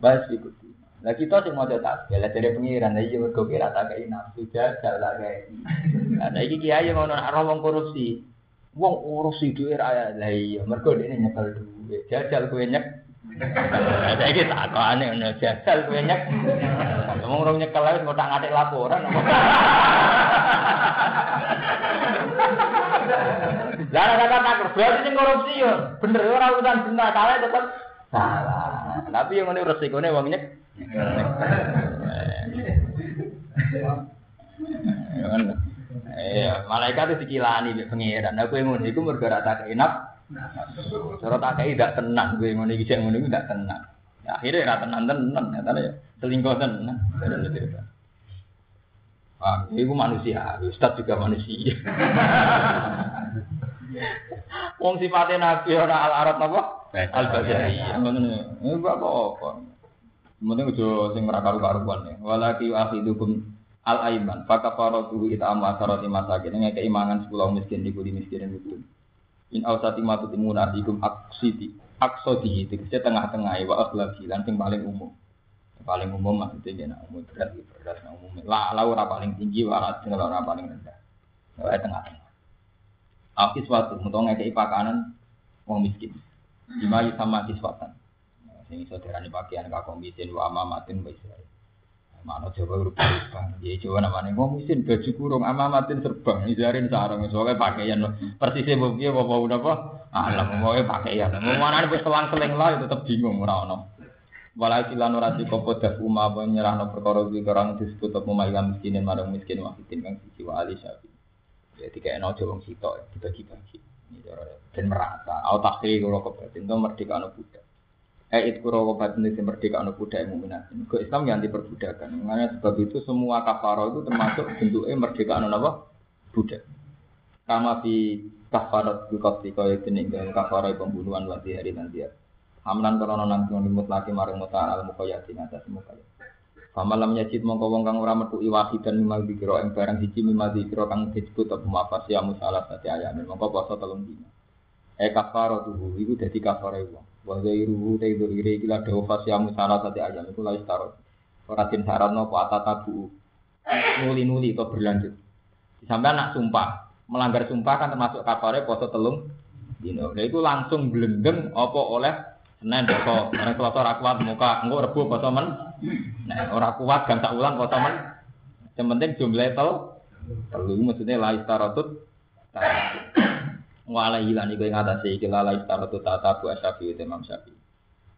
Bahas ikuti. Nah kita sih mau cetak, ya dari pengiran, nah iya mergo kira tak kayak nafsu jajal tak kayak. Nah iki kiai ngono nak wong korupsi, wong urusi duit raya, lah iya mergo dia nyekel duit, jajal kue nyek. Nah iki tak kok aneh ngono jajal kue nyek. Ngomong orang nyekel lagi ngotak ngatik laporan. Lah kata tak sing korupsi yo, bener ora urusan benar, salah tetep salah. Tapi yang ini resikonya uangnya. Iya, malaikat itu dikilani di pengiran. Aku yang ngono itu mergara tak enak. Cara tak kayak tidak tenang, gue ngono iki ngono iki tidak tenang. Ya, akhirnya ra tenang tenan, nyatane ya selingkuh tenan. Wah, itu manusia, Ustaz juga manusia. (laughs) Wong sifatnya nabi ora al arat napa? Al basari. Ngono. Eh apa-apa. Mending aja sing ora karu-karuan ya. Walaki akhidukum al aiman. Fakafaratu it'amu asarati masakin. Ngeke imangan 10 miskin di budi miskin itu. In ausati matu timuna ikum aksiti. Aksodi tegese tengah-tengah wa akhlaki lan sing paling umum. Paling umum maksudnya ya umum berat berat umum. Lah ora paling tinggi wa ora paling rendah. Wae tengah-tengah. Akis suatu untuk ngekei pakanan wong miskin. Lima sama kiswatan. Sing iso darani pakaian kakok miskin wa amamatin wa Israil. Mana urip serban. Ya Jawa namanya wong miskin baju kurung amamatin serban. Ijarin sarung soalnya pakaian persisnya mbok piye apa apa alam mau pakaian. Mau mana wis selang-seling lah tetep bingung ora ono. Walau silan ora dikopo dafu ma nyerahno perkara iki orang disebut apa ma'ilam miskinin marang miskin wahidin kang siji wa ali syafi. Ya dikekno aja wong sitok dibagi-bagi. Ini cara dan merata. Au takhir kula kebatin to merdeka ana budak. Eh itu kuro batin itu merdeka anu budak mukminat. Ke Islam yang diperbudakan. Makanya sebab itu semua kafaro itu termasuk bentuknya merdeka anu apa? Budak. Kama kafarat bukati kaya jenis dalam kafarat pembunuhan wati hari nanti ya. Hamlan krono nanti limut lagi maring muta al mukayat ing atas Famalam yajid mongko wong kang ora metu iwahi dan mimal dikira ing barang siji mimal dikira kang disebut apa mafas ya musalah sate ayam mongko poso telung dina. Eh kafaro tuh iku dadi kafaro wong. Wa zairuhu te dzuri iki la dawa fas ya musalah sate ayam iku la istaro. Ora tin saran apa atatabu. Nuli-nuli to berlanjut. Sampai anak sumpah, melanggar sumpah kan termasuk kafare poso telung dino. Nah itu langsung blendeng apa oleh Senin poso, karena kalau ora kuat muka, engko rebu poso men. Nah, ora kuat gang tak ulang poso men. Yang penting jumlah tel telu maksudnya la istaratut Wala hilan iku ing atase iki la istaratut tata bu itu Imam Syafi'i.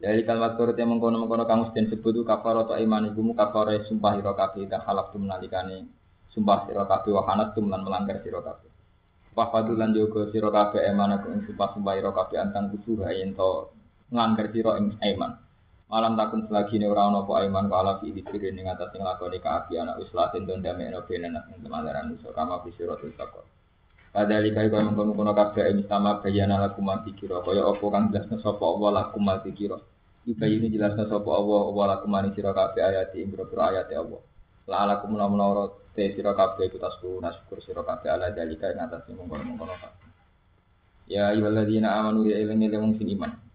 Dari kalimat turut yang mengkono-mengkono kamu sedang sebut kafaro atau iman ibu kafaro sumpah hiro kafe dan halaf tu menalikane sumpah siro kafe wahanat tu melan melanggar siro kafe. Wafadulan jogo siro kafe eman aku ing sumpah sumpah antang kusur ayen to ngelanggar siro ing aiman. Malam takun selagi ini orang nopo aiman ko ala fi dikiri ning atas ing lakoni kaapi anak wislatin don dame eno benenak ing temadaran musuh kama fi siro tilsakor. Pada likai kau mengkono kono kabeh ini sama bayana laku mati kiro. Kaya opo kang jelasnya sopo Allah laku mati kiro. Iba ini jelasnya sopo Allah Allah laku mani siro kabeh ayat ing biro ayat Allah. La ala kumuna menoro te siro kabeh iku tasku nasyukur siro kabeh ala dalika atas ing mengkono mengkono kabeh. Ya ayyuhalladzina amanu ya ilang ilang sing iman.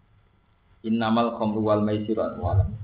Innamal khamru wal maisiru anwalam.